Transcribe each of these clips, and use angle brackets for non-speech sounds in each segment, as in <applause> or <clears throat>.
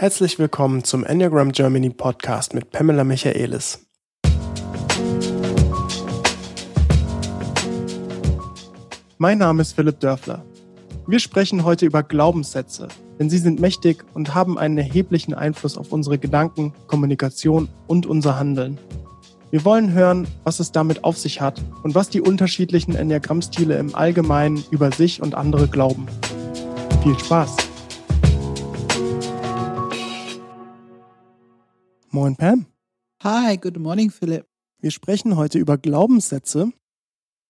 Herzlich willkommen zum Enneagram Germany Podcast mit Pamela Michaelis. Mein Name ist Philipp Dörfler. Wir sprechen heute über Glaubenssätze, denn sie sind mächtig und haben einen erheblichen Einfluss auf unsere Gedanken, Kommunikation und unser Handeln. Wir wollen hören, was es damit auf sich hat und was die unterschiedlichen Enneagrammstile im Allgemeinen über sich und andere glauben. Viel Spaß! Moin Pam. Hi, good morning Philipp. Wir sprechen heute über Glaubenssätze.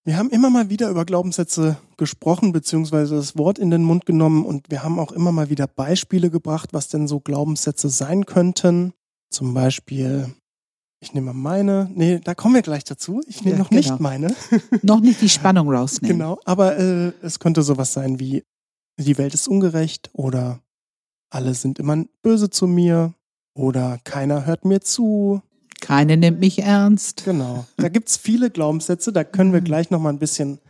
Wir haben immer mal wieder über Glaubenssätze gesprochen, beziehungsweise das Wort in den Mund genommen und wir haben auch immer mal wieder Beispiele gebracht, was denn so Glaubenssätze sein könnten. Zum Beispiel ich nehme meine. Nee, da kommen wir gleich dazu. Ich nehme ja, noch genau. nicht meine. <laughs> noch nicht die Spannung rausnehmen. Genau, aber äh, es könnte sowas sein wie die Welt ist ungerecht oder alle sind immer böse zu mir oder keiner hört mir zu. Keine nimmt mich ernst. Genau. Da gibt's viele Glaubenssätze, da können wir mhm. gleich noch mal ein bisschen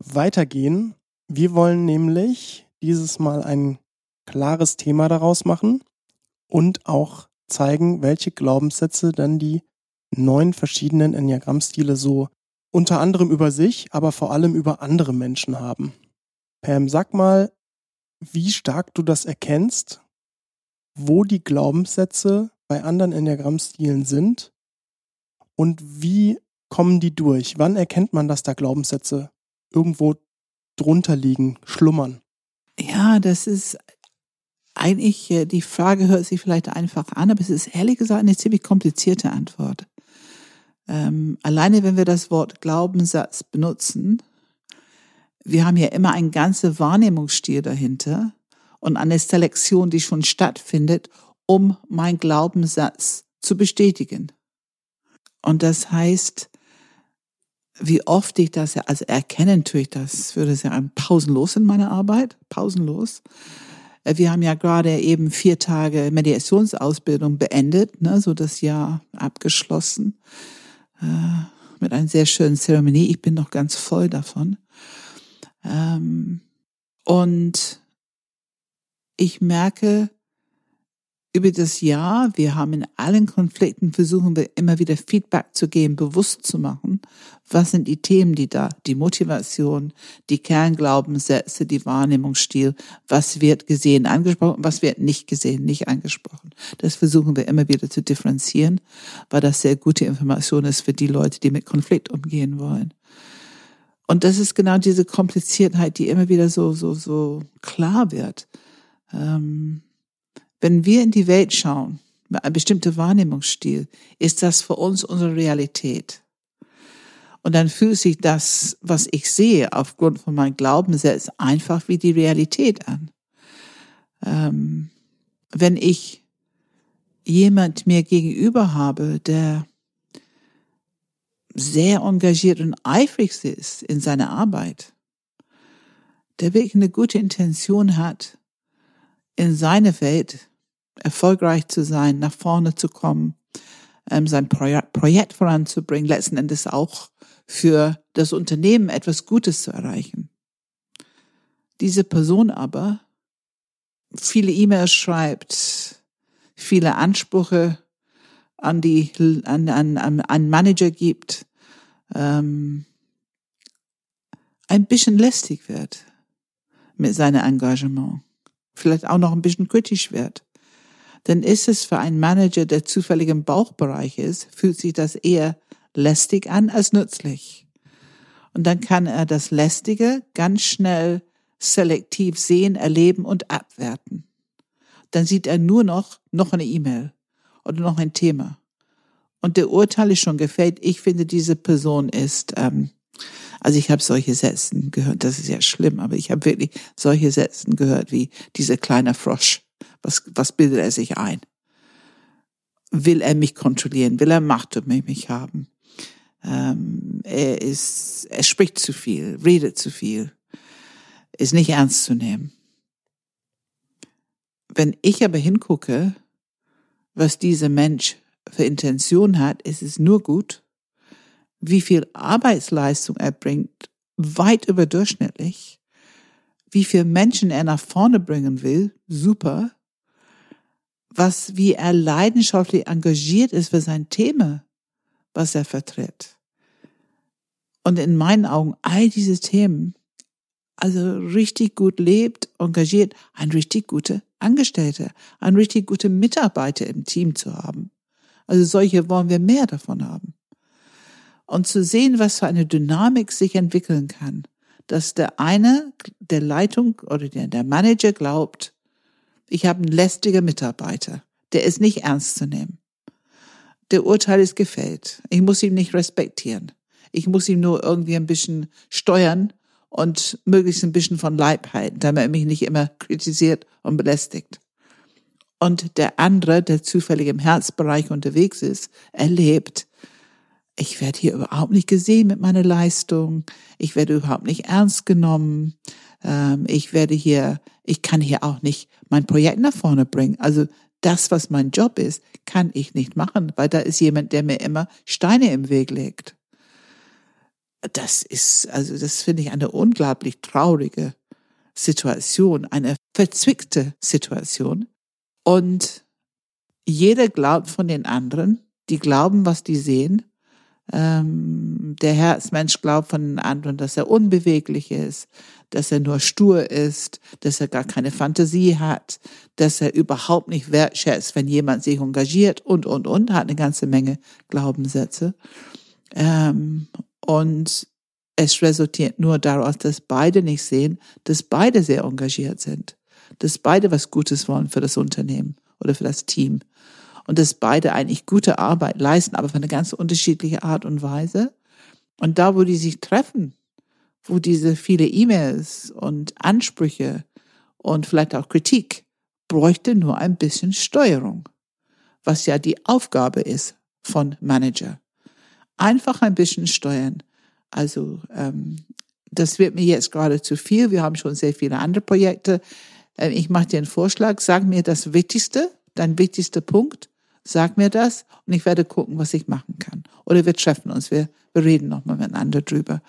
weitergehen. Wir wollen nämlich dieses Mal ein klares Thema daraus machen und auch zeigen, welche Glaubenssätze dann die neun verschiedenen Enneagrammstile so unter anderem über sich, aber vor allem über andere Menschen haben. Pam, sag mal, wie stark du das erkennst, wo die Glaubenssätze bei anderen Enneagrammstilen sind und wie kommen die durch? Wann erkennt man, dass da Glaubenssätze irgendwo drunter liegen, schlummern? Ja, das ist eigentlich, äh, die Frage hört sich vielleicht einfach an, aber es ist ehrlich gesagt eine ziemlich komplizierte Antwort. Ähm, alleine wenn wir das Wort Glaubenssatz benutzen, wir haben ja immer einen ganzen Wahrnehmungsstil dahinter und eine Selektion, die schon stattfindet, um meinen Glaubenssatz zu bestätigen. Und das heißt, wie oft ich das, also erkennen tue ich das, würde sagen, pausenlos in meiner Arbeit, pausenlos. Äh, wir haben ja gerade eben vier Tage Mediationsausbildung beendet, ne, so das Jahr abgeschlossen äh, mit einer sehr schönen Zeremonie. Ich bin noch ganz voll davon. Ähm, und ich merke, über das Jahr, wir haben in allen Konflikten versuchen wir immer wieder Feedback zu geben, bewusst zu machen. Was sind die Themen, die da, die Motivation, die Kernglaubenssätze, die Wahrnehmungsstil, was wird gesehen, angesprochen, was wird nicht gesehen, nicht angesprochen. Das versuchen wir immer wieder zu differenzieren, weil das sehr gute Information ist für die Leute, die mit Konflikt umgehen wollen. Und das ist genau diese Kompliziertheit, die immer wieder so, so, so klar wird. Ähm, wenn wir in die Welt schauen, mit einem bestimmten Wahrnehmungsstil, ist das für uns unsere Realität. Und dann fühlt sich das, was ich sehe, aufgrund von meinem Glaubenssatz einfach wie die Realität an. Ähm, wenn ich jemand mir gegenüber habe, der sehr engagiert und eifrig ist in seiner Arbeit, der wirklich eine gute Intention hat, in seiner Welt erfolgreich zu sein, nach vorne zu kommen, ähm, sein Projekt, voranzubringen, letzten Endes auch für das Unternehmen etwas Gutes zu erreichen. Diese Person aber viele E-Mails schreibt, viele Ansprüche an die an an, an Manager gibt, ähm, ein bisschen lästig wird mit seinem Engagement, vielleicht auch noch ein bisschen kritisch wird dann ist es für einen Manager, der zufällig im Bauchbereich ist, fühlt sich das eher lästig an als nützlich. Und dann kann er das Lästige ganz schnell selektiv sehen, erleben und abwerten. Dann sieht er nur noch, noch eine E-Mail oder noch ein Thema. Und der Urteil ist schon gefällt. Ich finde, diese Person ist, ähm, also ich habe solche Sätzen gehört, das ist ja schlimm, aber ich habe wirklich solche Sätzen gehört wie dieser kleine Frosch was, was bildet er sich ein? Will er mich kontrollieren? Will er Macht über mich haben? Ähm, er ist, er spricht zu viel, redet zu viel, ist nicht ernst zu nehmen. Wenn ich aber hingucke, was dieser Mensch für Intention hat, ist es nur gut, wie viel Arbeitsleistung er bringt, weit überdurchschnittlich, wie viel Menschen er nach vorne bringen will, super, was, wie er leidenschaftlich engagiert ist für sein Thema, was er vertritt. Und in meinen Augen all diese Themen, also richtig gut lebt, engagiert, ein richtig guter Angestellter, ein richtig guter Mitarbeiter im Team zu haben. Also solche wollen wir mehr davon haben. Und zu sehen, was für eine Dynamik sich entwickeln kann, dass der eine, der Leitung oder der, Manager glaubt, ich habe einen lästigen Mitarbeiter, der ist nicht ernst zu nehmen. Der Urteil ist gefällt. Ich muss ihn nicht respektieren. Ich muss ihm nur irgendwie ein bisschen steuern und möglichst ein bisschen von Leib halten, damit er mich nicht immer kritisiert und belästigt. Und der andere, der zufällig im Herzbereich unterwegs ist, erlebt, ich werde hier überhaupt nicht gesehen mit meiner Leistung, ich werde überhaupt nicht ernst genommen, ähm, ich werde hier, ich kann hier auch nicht mein Projekt nach vorne bringen. Also das, was mein Job ist, kann ich nicht machen, weil da ist jemand, der mir immer Steine im Weg legt. Das ist, also das finde ich eine unglaublich traurige Situation, eine verzwickte Situation. Und jeder glaubt von den anderen, die glauben, was die sehen ähm, der Herzmensch glaubt von den anderen, dass er unbeweglich ist, dass er nur stur ist, dass er gar keine Fantasie hat, dass er überhaupt nicht wertschätzt, wenn jemand sich engagiert und, und, und, hat eine ganze Menge Glaubenssätze. Ähm, und es resultiert nur daraus, dass beide nicht sehen, dass beide sehr engagiert sind, dass beide was Gutes wollen für das Unternehmen oder für das Team und dass beide eigentlich gute Arbeit leisten, aber auf eine ganz unterschiedliche Art und Weise. Und da, wo die sich treffen, wo diese viele E-Mails und Ansprüche und vielleicht auch Kritik bräuchte nur ein bisschen Steuerung, was ja die Aufgabe ist von Manager. Einfach ein bisschen steuern. Also ähm, das wird mir jetzt gerade zu viel. Wir haben schon sehr viele andere Projekte. Äh, ich mache dir einen Vorschlag. Sag mir das Wichtigste, dein wichtigster Punkt Sag mir das und ich werde gucken, was ich machen kann. Oder wir treffen uns, wir, wir reden nochmal miteinander drüber.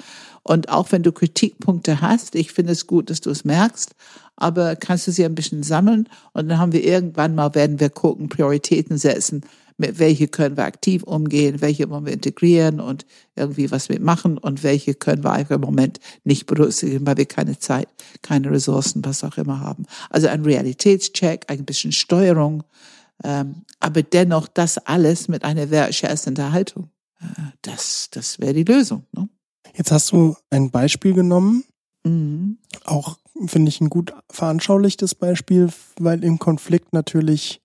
Und auch wenn du Kritikpunkte hast, ich finde es gut, dass du es merkst, aber kannst du sie ein bisschen sammeln und dann haben wir irgendwann mal, werden wir gucken, Prioritäten setzen, mit welche können wir aktiv umgehen, welche wollen wir integrieren und irgendwie was mitmachen und welche können wir einfach im Moment nicht berücksichtigen, weil wir keine Zeit, keine Ressourcen, was auch immer haben. Also ein Realitätscheck, ein bisschen Steuerung, aber dennoch das alles mit einer wertschätzenden Haltung. Äh, das, das wäre die Lösung. Ne? Jetzt hast du ein Beispiel genommen. Mhm. Auch finde ich ein gut veranschaulichtes Beispiel, weil im Konflikt natürlich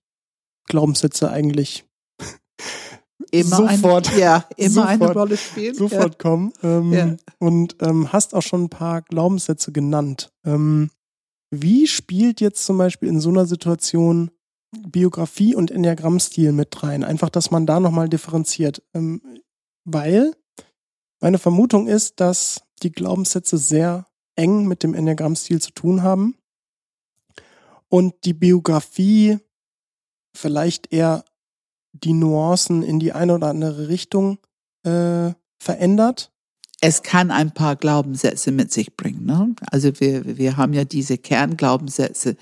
Glaubenssätze eigentlich <laughs> immer sofort, <laughs> eine, ja, immer sofort, eine Rolle spielen. Sofort ja. kommen. Ähm, ja. Und ähm, hast auch schon ein paar Glaubenssätze genannt. Ähm, wie spielt jetzt zum Beispiel in so einer Situation Biografie und Enneagrammstil mit rein. Einfach, dass man da nochmal differenziert. Ähm, weil meine Vermutung ist, dass die Glaubenssätze sehr eng mit dem Enneagrammstil zu tun haben und die Biografie vielleicht eher die Nuancen in die eine oder andere Richtung äh, verändert. Es kann ein paar Glaubenssätze mit sich bringen. Ne? Also wir, wir haben ja diese Kernglaubenssätze,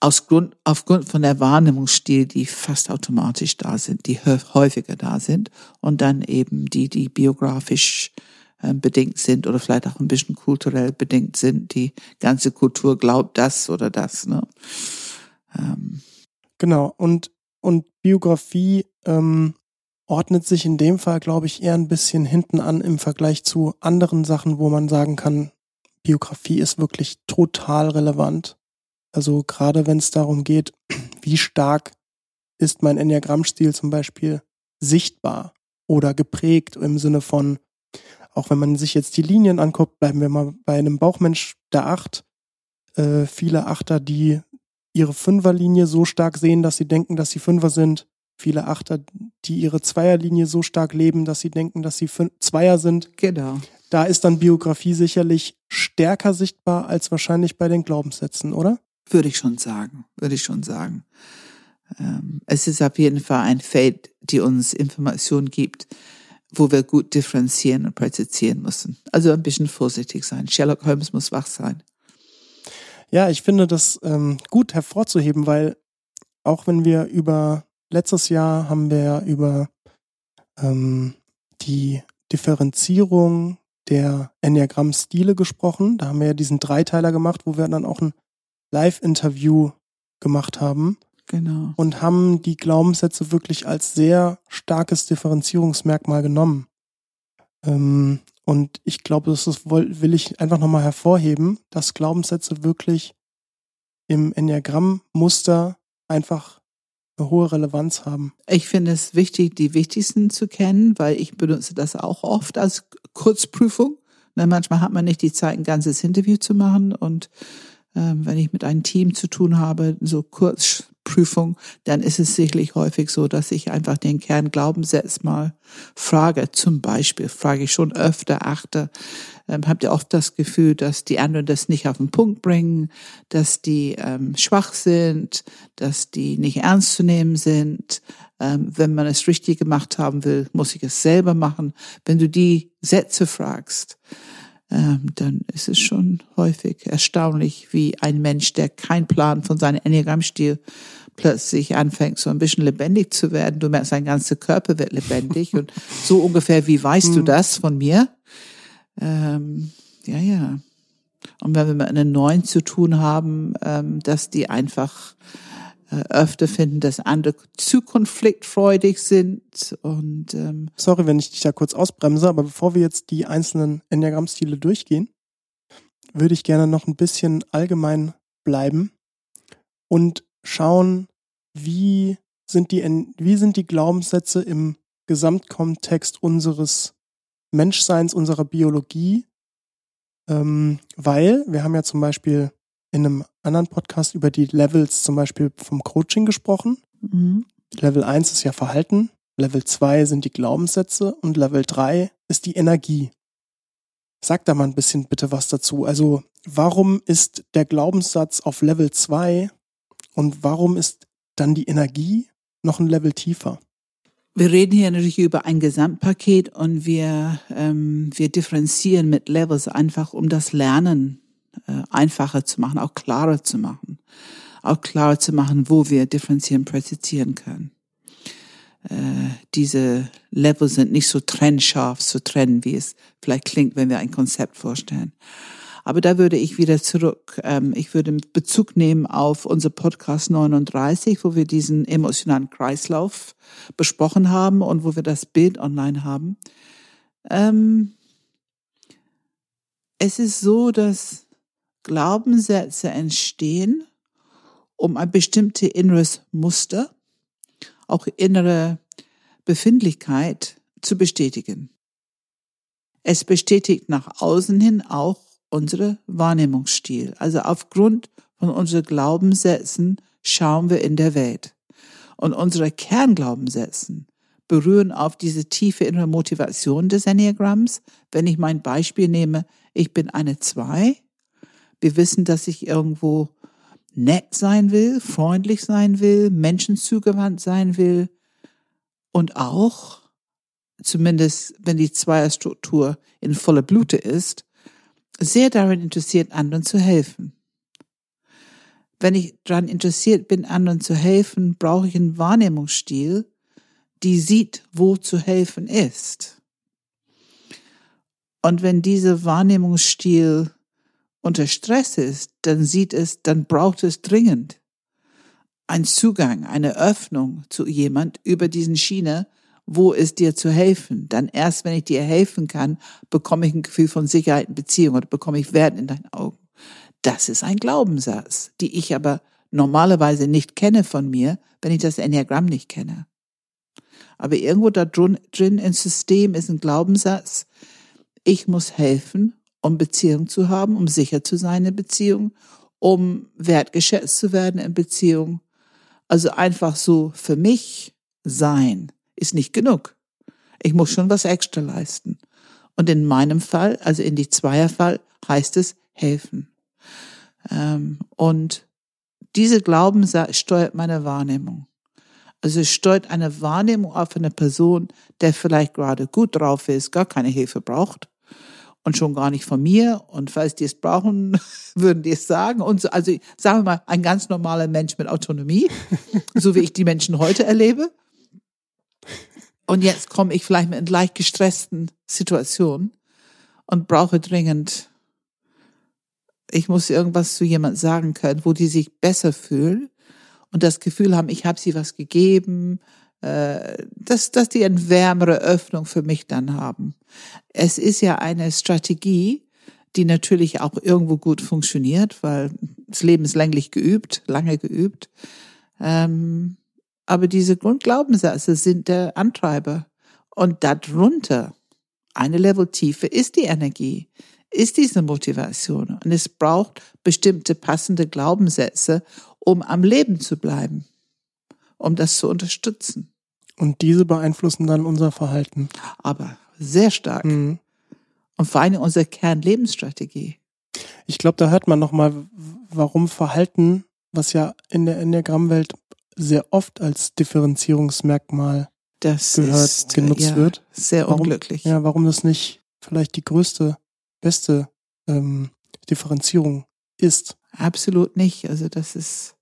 aus Grund, aufgrund von der Wahrnehmungsstil, die fast automatisch da sind, die häufiger da sind und dann eben die, die biografisch äh, bedingt sind oder vielleicht auch ein bisschen kulturell bedingt sind. Die ganze Kultur glaubt das oder das. Ne? Ähm. Genau, und, und Biografie ähm, ordnet sich in dem Fall, glaube ich, eher ein bisschen hinten an im Vergleich zu anderen Sachen, wo man sagen kann, Biografie ist wirklich total relevant. Also gerade wenn es darum geht, <clears throat> wie stark ist mein Enneagrammstil zum Beispiel sichtbar oder geprägt im Sinne von, auch wenn man sich jetzt die Linien anguckt, bleiben wir mal bei einem Bauchmensch der Acht. Äh, viele Achter, die ihre Fünferlinie so stark sehen, dass sie denken, dass sie Fünfer sind. Viele Achter, die ihre Zweierlinie so stark leben, dass sie denken, dass sie Zweier sind. Genau. Da ist dann Biografie sicherlich stärker sichtbar als wahrscheinlich bei den Glaubenssätzen, oder? Würde ich schon sagen, würde ich schon sagen. Ähm, es ist auf jeden Fall ein Feld, die uns Informationen gibt, wo wir gut differenzieren und präzisieren müssen. Also ein bisschen vorsichtig sein. Sherlock Holmes muss wach sein. Ja, ich finde das ähm, gut hervorzuheben, weil auch wenn wir über letztes Jahr haben wir über ähm, die Differenzierung der Enneagramm-Stile gesprochen. Da haben wir ja diesen Dreiteiler gemacht, wo wir dann auch ein Live-Interview gemacht haben. Genau. Und haben die Glaubenssätze wirklich als sehr starkes Differenzierungsmerkmal genommen. Ähm, und ich glaube, das ist, will ich einfach nochmal hervorheben, dass Glaubenssätze wirklich im Enneagramm-Muster einfach eine hohe Relevanz haben. Ich finde es wichtig, die wichtigsten zu kennen, weil ich benutze das auch oft als Kurzprüfung. Na, manchmal hat man nicht die Zeit, ein ganzes Interview zu machen und wenn ich mit einem Team zu tun habe, so Kurzprüfung, dann ist es sicherlich häufig so, dass ich einfach den Kernglaubenssatz mal frage. Zum Beispiel frage ich schon öfter, achte, ähm, habt ihr oft das Gefühl, dass die anderen das nicht auf den Punkt bringen, dass die ähm, schwach sind, dass die nicht ernst zu nehmen sind. Ähm, wenn man es richtig gemacht haben will, muss ich es selber machen. Wenn du die Sätze fragst, ähm, dann ist es schon häufig erstaunlich, wie ein Mensch, der keinen Plan von seinem Enneagrammstil plötzlich anfängt, so ein bisschen lebendig zu werden. Du merkst, sein ganzer Körper wird lebendig und so ungefähr, wie weißt du hm. das von mir? Ähm, ja, ja. Und wenn wir mit einem Neuen zu tun haben, ähm, dass die einfach öfter finden, dass andere zu konfliktfreudig sind und ähm sorry, wenn ich dich da kurz ausbremse, aber bevor wir jetzt die einzelnen Enneagrammstile durchgehen, würde ich gerne noch ein bisschen allgemein bleiben und schauen, wie sind die wie sind die Glaubenssätze im Gesamtkontext unseres Menschseins, unserer Biologie, ähm, weil wir haben ja zum Beispiel in einem anderen Podcast über die Levels zum Beispiel vom Coaching gesprochen. Mhm. Level 1 ist ja Verhalten, Level 2 sind die Glaubenssätze und Level 3 ist die Energie. Sag da mal ein bisschen bitte was dazu. Also, warum ist der Glaubenssatz auf Level 2 und warum ist dann die Energie noch ein Level tiefer? Wir reden hier natürlich über ein Gesamtpaket und wir, ähm, wir differenzieren mit Levels einfach, um das Lernen äh, einfacher zu machen, auch klarer zu machen. Auch klarer zu machen, wo wir differenzieren, präzisieren können. Äh, diese Level sind nicht so trennscharf zu trennen, wie es vielleicht klingt, wenn wir ein Konzept vorstellen. Aber da würde ich wieder zurück, ähm, ich würde Bezug nehmen auf unser Podcast 39, wo wir diesen emotionalen Kreislauf besprochen haben und wo wir das Bild online haben. Ähm, es ist so, dass Glaubenssätze entstehen, um ein bestimmtes inneres Muster, auch innere Befindlichkeit zu bestätigen. Es bestätigt nach außen hin auch unsere Wahrnehmungsstil. Also aufgrund von unseren Glaubenssätzen schauen wir in der Welt. Und unsere Kernglaubenssätzen berühren auf diese tiefe innere Motivation des Enneagramms. Wenn ich mein Beispiel nehme, ich bin eine Zwei, wir wissen, dass ich irgendwo nett sein will, freundlich sein will, menschenzugewandt sein will und auch, zumindest wenn die Zweierstruktur in voller Blute ist, sehr daran interessiert, anderen zu helfen. Wenn ich daran interessiert bin, anderen zu helfen, brauche ich einen Wahrnehmungsstil, die sieht, wo zu helfen ist. Und wenn dieser Wahrnehmungsstil unter Stress ist, dann sieht es, dann braucht es dringend ein Zugang, eine Öffnung zu jemand über diesen Schiene, wo es dir zu helfen. Dann erst, wenn ich dir helfen kann, bekomme ich ein Gefühl von Sicherheit in Beziehung oder bekomme ich Wert in deinen Augen. Das ist ein Glaubenssatz, die ich aber normalerweise nicht kenne von mir, wenn ich das Enneagramm nicht kenne. Aber irgendwo da drin, drin im System ist ein Glaubenssatz, ich muss helfen, um Beziehung zu haben, um sicher zu sein in Beziehung, um wertgeschätzt zu werden in Beziehung. Also einfach so für mich sein ist nicht genug. Ich muss schon was extra leisten. Und in meinem Fall, also in die Zweierfall, heißt es helfen. Ähm, und diese Glaubenssatz steuert meine Wahrnehmung. Also es steuert eine Wahrnehmung auf eine Person, der vielleicht gerade gut drauf ist, gar keine Hilfe braucht und schon gar nicht von mir. Und falls die es brauchen, <laughs> würden die es sagen. Und so, also sagen wir mal, ein ganz normaler Mensch mit Autonomie, <laughs> so wie ich die Menschen heute erlebe. Und jetzt komme ich vielleicht mit einer leicht gestressten Situation und brauche dringend, ich muss irgendwas zu jemand sagen können, wo die sich besser fühlen und das Gefühl haben, ich habe sie was gegeben, äh, dass, dass die eine wärmere Öffnung für mich dann haben. Es ist ja eine Strategie, die natürlich auch irgendwo gut funktioniert, weil das Leben ist länglich geübt, lange geübt. Ähm, aber diese Grundglaubenssätze sind der Antreiber. Und darunter, eine Level tiefer, ist die Energie, ist diese Motivation. Und es braucht bestimmte passende Glaubenssätze, um am Leben zu bleiben, um das zu unterstützen. Und diese beeinflussen dann unser Verhalten. Aber sehr stark. Mhm. Und vor allem unsere Kernlebensstrategie. Ich glaube, da hört man nochmal, warum Verhalten, was ja in der Enneagrammwelt sehr oft als Differenzierungsmerkmal das gehört, ist, genutzt ja, wird. Sehr warum, unglücklich. Ja, warum das nicht vielleicht die größte, beste ähm, Differenzierung ist. Absolut nicht. Also das ist.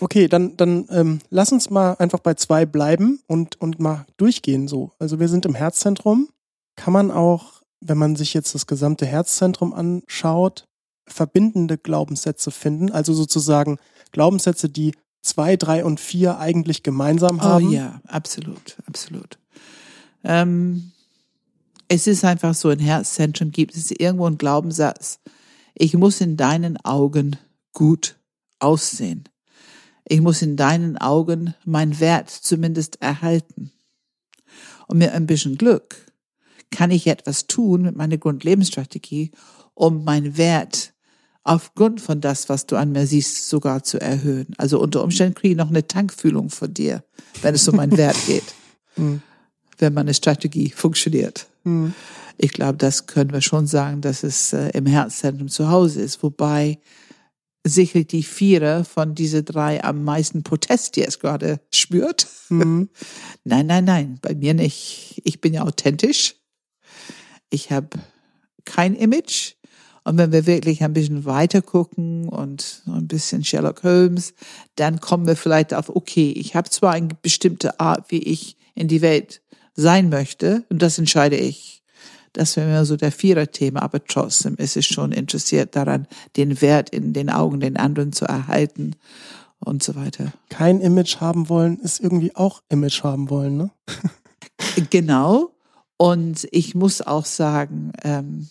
Okay, dann, dann ähm, lass uns mal einfach bei zwei bleiben und, und mal durchgehen so. Also wir sind im Herzzentrum. Kann man auch, wenn man sich jetzt das gesamte Herzzentrum anschaut, verbindende Glaubenssätze finden? Also sozusagen Glaubenssätze, die zwei, drei und vier eigentlich gemeinsam haben? Oh ja, absolut, absolut. Ähm, es ist einfach so, im Herzzentrum gibt es irgendwo einen Glaubenssatz, ich muss in deinen Augen gut aussehen. Ich muss in deinen Augen meinen Wert zumindest erhalten. Und mit ein bisschen Glück kann ich etwas tun mit meiner Grundlebensstrategie, um meinen Wert aufgrund von das, was du an mir siehst, sogar zu erhöhen. Also unter Umständen kriege ich noch eine Tankfühlung von dir, wenn es um meinen Wert <laughs> geht. Mhm. Wenn meine Strategie funktioniert. Mhm. Ich glaube, das können wir schon sagen, dass es äh, im Herzzentrum zu Hause ist. Wobei sicherlich die Vierer von diese drei am meisten Protest jetzt gerade spürt. Mhm. <laughs> nein, nein, nein, bei mir nicht. Ich bin ja authentisch. Ich habe kein Image. Und wenn wir wirklich ein bisschen weiter gucken und ein bisschen Sherlock Holmes, dann kommen wir vielleicht auf, okay, ich habe zwar eine bestimmte Art, wie ich in die Welt sein möchte, und das entscheide ich. Das wäre mir so der Vierer-Thema, aber trotzdem ist es schon interessiert daran, den Wert in den Augen den anderen zu erhalten und so weiter. Kein Image haben wollen, ist irgendwie auch Image haben wollen, ne? <laughs> genau. Und ich muss auch sagen, ähm,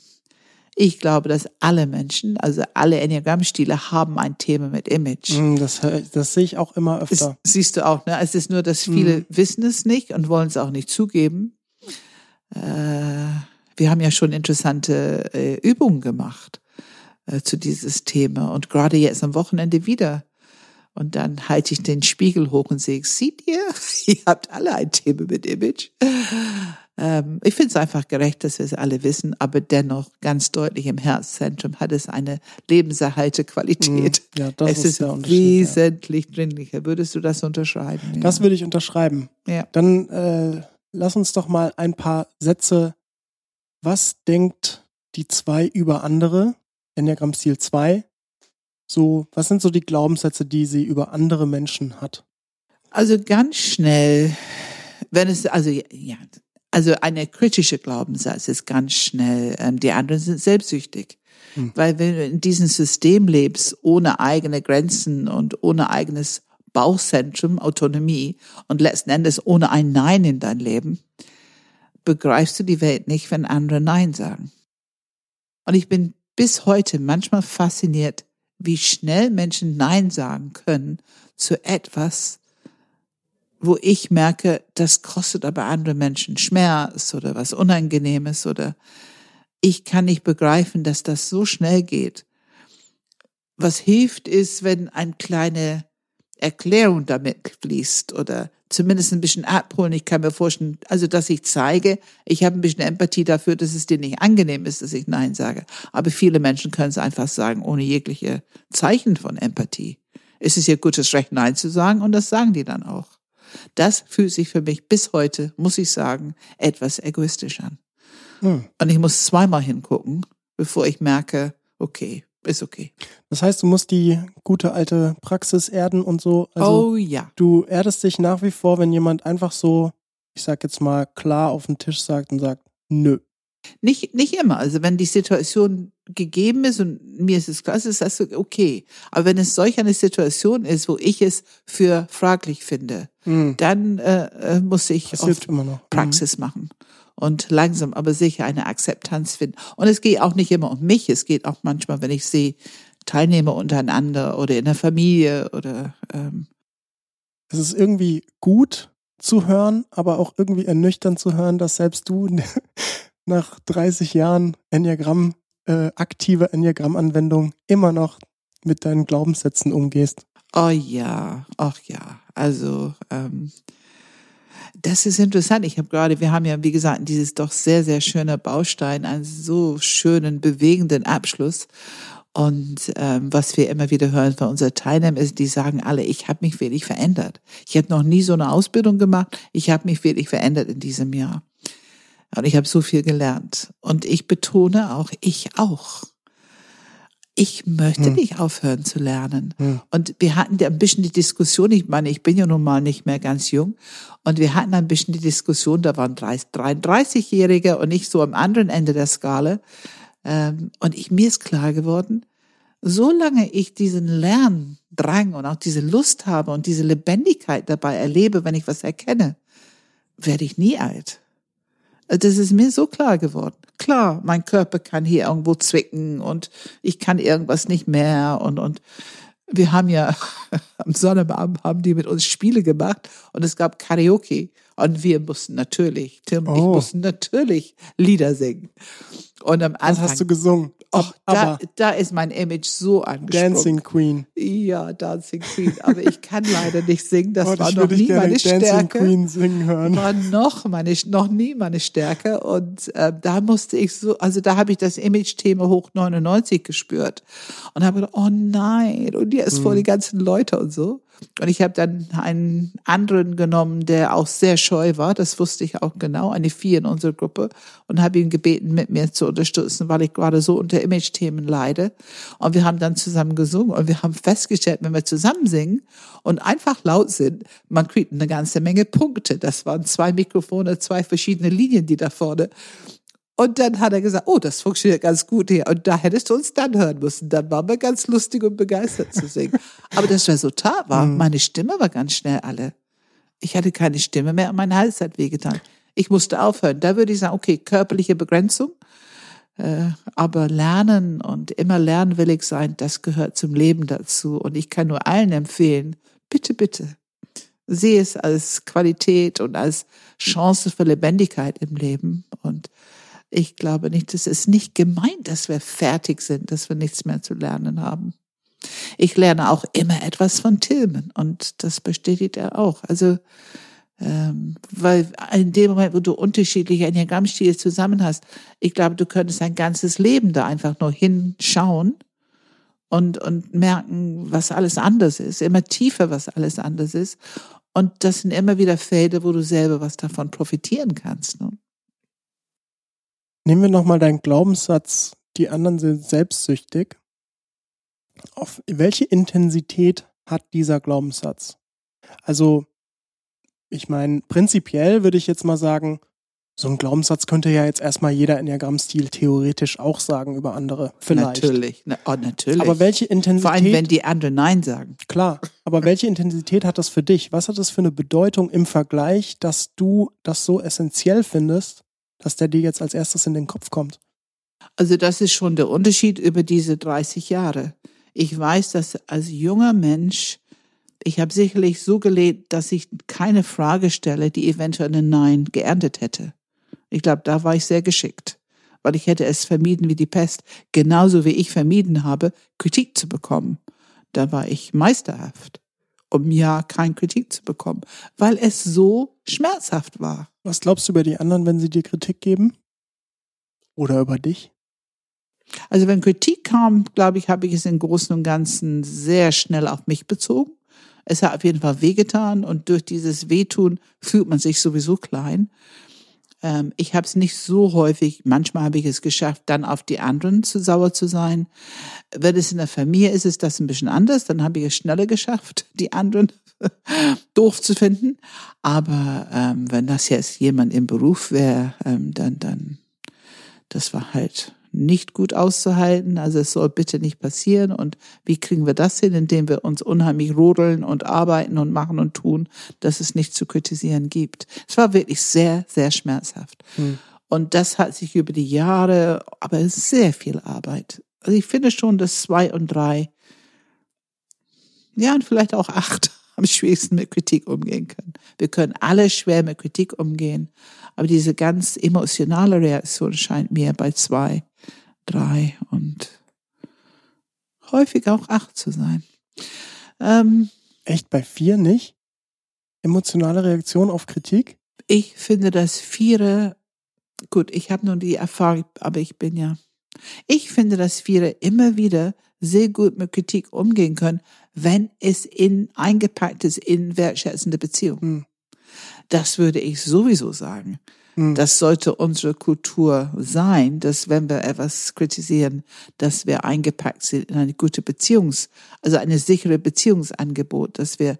ich glaube, dass alle Menschen, also alle Enneagrammstile haben ein Thema mit Image. Mm, das, das sehe ich auch immer öfter. Das siehst du auch, ne? Es ist nur, dass viele mhm. wissen es nicht und wollen es auch nicht zugeben. Äh, wir haben ja schon interessante äh, Übungen gemacht äh, zu dieses Thema und gerade jetzt am Wochenende wieder. Und dann halte ich den Spiegel hoch und sehe, seht ihr, <laughs> ihr habt alle ein Thema mit Image. Ähm, ich finde es einfach gerecht, dass wir es alle wissen, aber dennoch ganz deutlich im Herzzentrum hat es eine lebenserhalte Qualität. Mm, ja, das es ist, ist wesentlich ja. dringlicher. Würdest du das unterschreiben? Das würde ich unterschreiben. Ja. Dann äh, lass uns doch mal ein paar Sätze. Was denkt die zwei über andere? Enneagramm-Stil 2. So, was sind so die Glaubenssätze, die sie über andere Menschen hat? Also ganz schnell, wenn es, also ja, also eine kritische Glaubenssatz ist ganz schnell, ähm, die anderen sind selbstsüchtig. Hm. Weil wenn du in diesem System lebst, ohne eigene Grenzen und ohne eigenes Bauchzentrum, Autonomie und letzten Endes ohne ein Nein in dein Leben, begreifst du die Welt nicht, wenn andere Nein sagen. Und ich bin bis heute manchmal fasziniert, wie schnell Menschen Nein sagen können zu etwas, wo ich merke, das kostet aber andere Menschen Schmerz oder was Unangenehmes oder ich kann nicht begreifen, dass das so schnell geht. Was hilft ist, wenn eine kleine Erklärung damit fließt oder zumindest ein bisschen abholen. Ich kann mir vorstellen, also dass ich zeige, ich habe ein bisschen Empathie dafür, dass es dir nicht angenehm ist, dass ich Nein sage. Aber viele Menschen können es einfach sagen, ohne jegliche Zeichen von Empathie. Es ist ihr gutes Recht, Nein zu sagen und das sagen die dann auch. Das fühlt sich für mich bis heute, muss ich sagen, etwas egoistisch an. Hm. Und ich muss zweimal hingucken, bevor ich merke, okay, ist okay. Das heißt, du musst die gute alte Praxis erden und so. Also oh ja. Du erdest dich nach wie vor, wenn jemand einfach so, ich sag jetzt mal, klar auf den Tisch sagt und sagt, nö. Nicht, nicht immer. Also wenn die Situation gegeben ist und mir ist es klar, ist das okay. Aber wenn es solch eine Situation ist, wo ich es für fraglich finde, hm. dann äh, äh muss ich das oft immer noch. Praxis hm. machen und langsam aber sicher eine Akzeptanz finden. Und es geht auch nicht immer um mich, es geht auch manchmal, wenn ich sehe, Teilnehmer untereinander oder in der Familie oder ähm es ist irgendwie gut zu hören, aber auch irgendwie ernüchternd zu hören, dass selbst du <laughs> nach 30 Jahren Enneagramm, äh, aktive Enneagramm-Anwendung immer noch mit deinen Glaubenssätzen umgehst. Oh ja, ach ja. Also ähm, das ist interessant. Ich habe gerade, wir haben ja, wie gesagt, dieses doch sehr, sehr schöne Baustein, einen so schönen, bewegenden Abschluss. Und ähm, was wir immer wieder hören von unseren Teilnehmern ist, die sagen alle, ich habe mich wirklich verändert. Ich habe noch nie so eine Ausbildung gemacht. Ich habe mich wirklich verändert in diesem Jahr. Und ich habe so viel gelernt. Und ich betone auch, ich auch ich möchte hm. nicht aufhören zu lernen. Hm. Und wir hatten ein bisschen die Diskussion, ich meine, ich bin ja nun mal nicht mehr ganz jung, und wir hatten ein bisschen die Diskussion, da waren 33-Jährige und ich so am anderen Ende der Skala. Ähm, und ich, mir ist klar geworden, solange ich diesen Lerndrang und auch diese Lust habe und diese Lebendigkeit dabei erlebe, wenn ich was erkenne, werde ich nie alt. Das ist mir so klar geworden. Klar, mein Körper kann hier irgendwo zwicken und ich kann irgendwas nicht mehr und, und wir haben ja <laughs> am Sonnabend haben die mit uns Spiele gemacht und es gab Karaoke und wir mussten natürlich, Tim und oh. ich mussten natürlich Lieder singen. Und am Anfang. Was hast du gesungen? Och, da, da ist mein Image so angesprungen. Dancing Queen. Ja, Dancing Queen. Aber ich kann leider nicht singen. Das oh, war noch nie meine Dancing Stärke. Queen singen hören. War noch meine, noch nie meine Stärke. Und äh, da musste ich so, also da habe ich das Image-Thema hoch 99 gespürt und habe gedacht, oh nein, und jetzt hm. vor die ganzen Leute und so. Und ich habe dann einen anderen genommen, der auch sehr scheu war. Das wusste ich auch genau, eine Vier in unserer Gruppe. Und habe ihn gebeten, mit mir zu unterstützen, weil ich gerade so unter Image-Themen leide. Und wir haben dann zusammen gesungen und wir haben festgestellt, wenn wir zusammen singen und einfach laut sind, man kriegt eine ganze Menge Punkte. Das waren zwei Mikrofone, zwei verschiedene Linien, die da vorne und dann hat er gesagt, oh, das funktioniert ganz gut hier. Und da hättest du uns dann hören müssen. Dann waren wir ganz lustig und begeistert zu singen. <laughs> Aber das Resultat war, mhm. meine Stimme war ganz schnell alle. Ich hatte keine Stimme mehr und mein Hals hat wehgetan. Ich musste aufhören. Da würde ich sagen, okay, körperliche Begrenzung. Äh, aber lernen und immer lernwillig sein, das gehört zum Leben dazu. Und ich kann nur allen empfehlen, bitte, bitte, sehe es als Qualität und als Chance für Lebendigkeit im Leben. Und ich glaube nicht, es ist nicht gemeint, dass wir fertig sind, dass wir nichts mehr zu lernen haben. Ich lerne auch immer etwas von Tilman und das bestätigt er auch. Also, ähm, weil in dem Moment, wo du unterschiedliche Enneagrammstile zusammen hast, ich glaube, du könntest ein ganzes Leben da einfach nur hinschauen und, und merken, was alles anders ist, immer tiefer, was alles anders ist. Und das sind immer wieder Felder, wo du selber was davon profitieren kannst. Ne? Nehmen wir nochmal deinen Glaubenssatz, die anderen sind selbstsüchtig. Auf welche Intensität hat dieser Glaubenssatz? Also, ich meine, prinzipiell würde ich jetzt mal sagen, so ein Glaubenssatz könnte ja jetzt erstmal jeder Enneagramm-Stil theoretisch auch sagen über andere. Vielleicht. Natürlich, Na, oh, natürlich. Aber welche Intensität. Vor allem, wenn die anderen Nein sagen. Klar. Aber welche Intensität hat das für dich? Was hat das für eine Bedeutung im Vergleich, dass du das so essentiell findest, dass der dir jetzt als erstes in den Kopf kommt? Also das ist schon der Unterschied über diese 30 Jahre. Ich weiß, dass als junger Mensch, ich habe sicherlich so gelebt, dass ich keine Frage stelle, die eventuell ein Nein geerntet hätte. Ich glaube, da war ich sehr geschickt, weil ich hätte es vermieden wie die Pest, genauso wie ich vermieden habe, Kritik zu bekommen. Da war ich meisterhaft, um ja keine Kritik zu bekommen, weil es so schmerzhaft war. Was glaubst du über die anderen, wenn sie dir Kritik geben? Oder über dich? Also wenn Kritik kam, glaube ich, habe ich es im Großen und Ganzen sehr schnell auf mich bezogen. Es hat auf jeden Fall wehgetan und durch dieses Wehtun fühlt man sich sowieso klein. Ähm, ich habe es nicht so häufig, manchmal habe ich es geschafft, dann auf die anderen zu sauer zu sein. Wenn es in der Familie ist, ist das ein bisschen anders. Dann habe ich es schneller geschafft, <laughs> die anderen <laughs> doof zu finden. Aber ähm, wenn das jetzt jemand im Beruf wäre, ähm, dann, dann, das war halt nicht gut auszuhalten. Also es soll bitte nicht passieren. Und wie kriegen wir das hin, indem wir uns unheimlich rodeln und arbeiten und machen und tun, dass es nicht zu kritisieren gibt. Es war wirklich sehr, sehr schmerzhaft. Hm. Und das hat sich über die Jahre, aber sehr viel Arbeit. Also ich finde schon, dass zwei und drei, ja, und vielleicht auch acht <laughs> am schwierigsten mit Kritik umgehen können. Wir können alle schwer mit Kritik umgehen, aber diese ganz emotionale Reaktion scheint mir bei zwei drei und häufig auch acht zu sein. Ähm, Echt bei vier nicht? Emotionale Reaktion auf Kritik? Ich finde, dass Viere, gut, ich habe nur die Erfahrung, aber ich bin ja, ich finde, dass Viere immer wieder sehr gut mit Kritik umgehen können, wenn es in eingepackt ist in wertschätzende Beziehungen. Hm. Das würde ich sowieso sagen. Hm. Das sollte unsere Kultur sein, dass wenn wir etwas kritisieren, dass wir eingepackt sind in eine gute Beziehungs, also eine sichere Beziehungsangebot, dass wir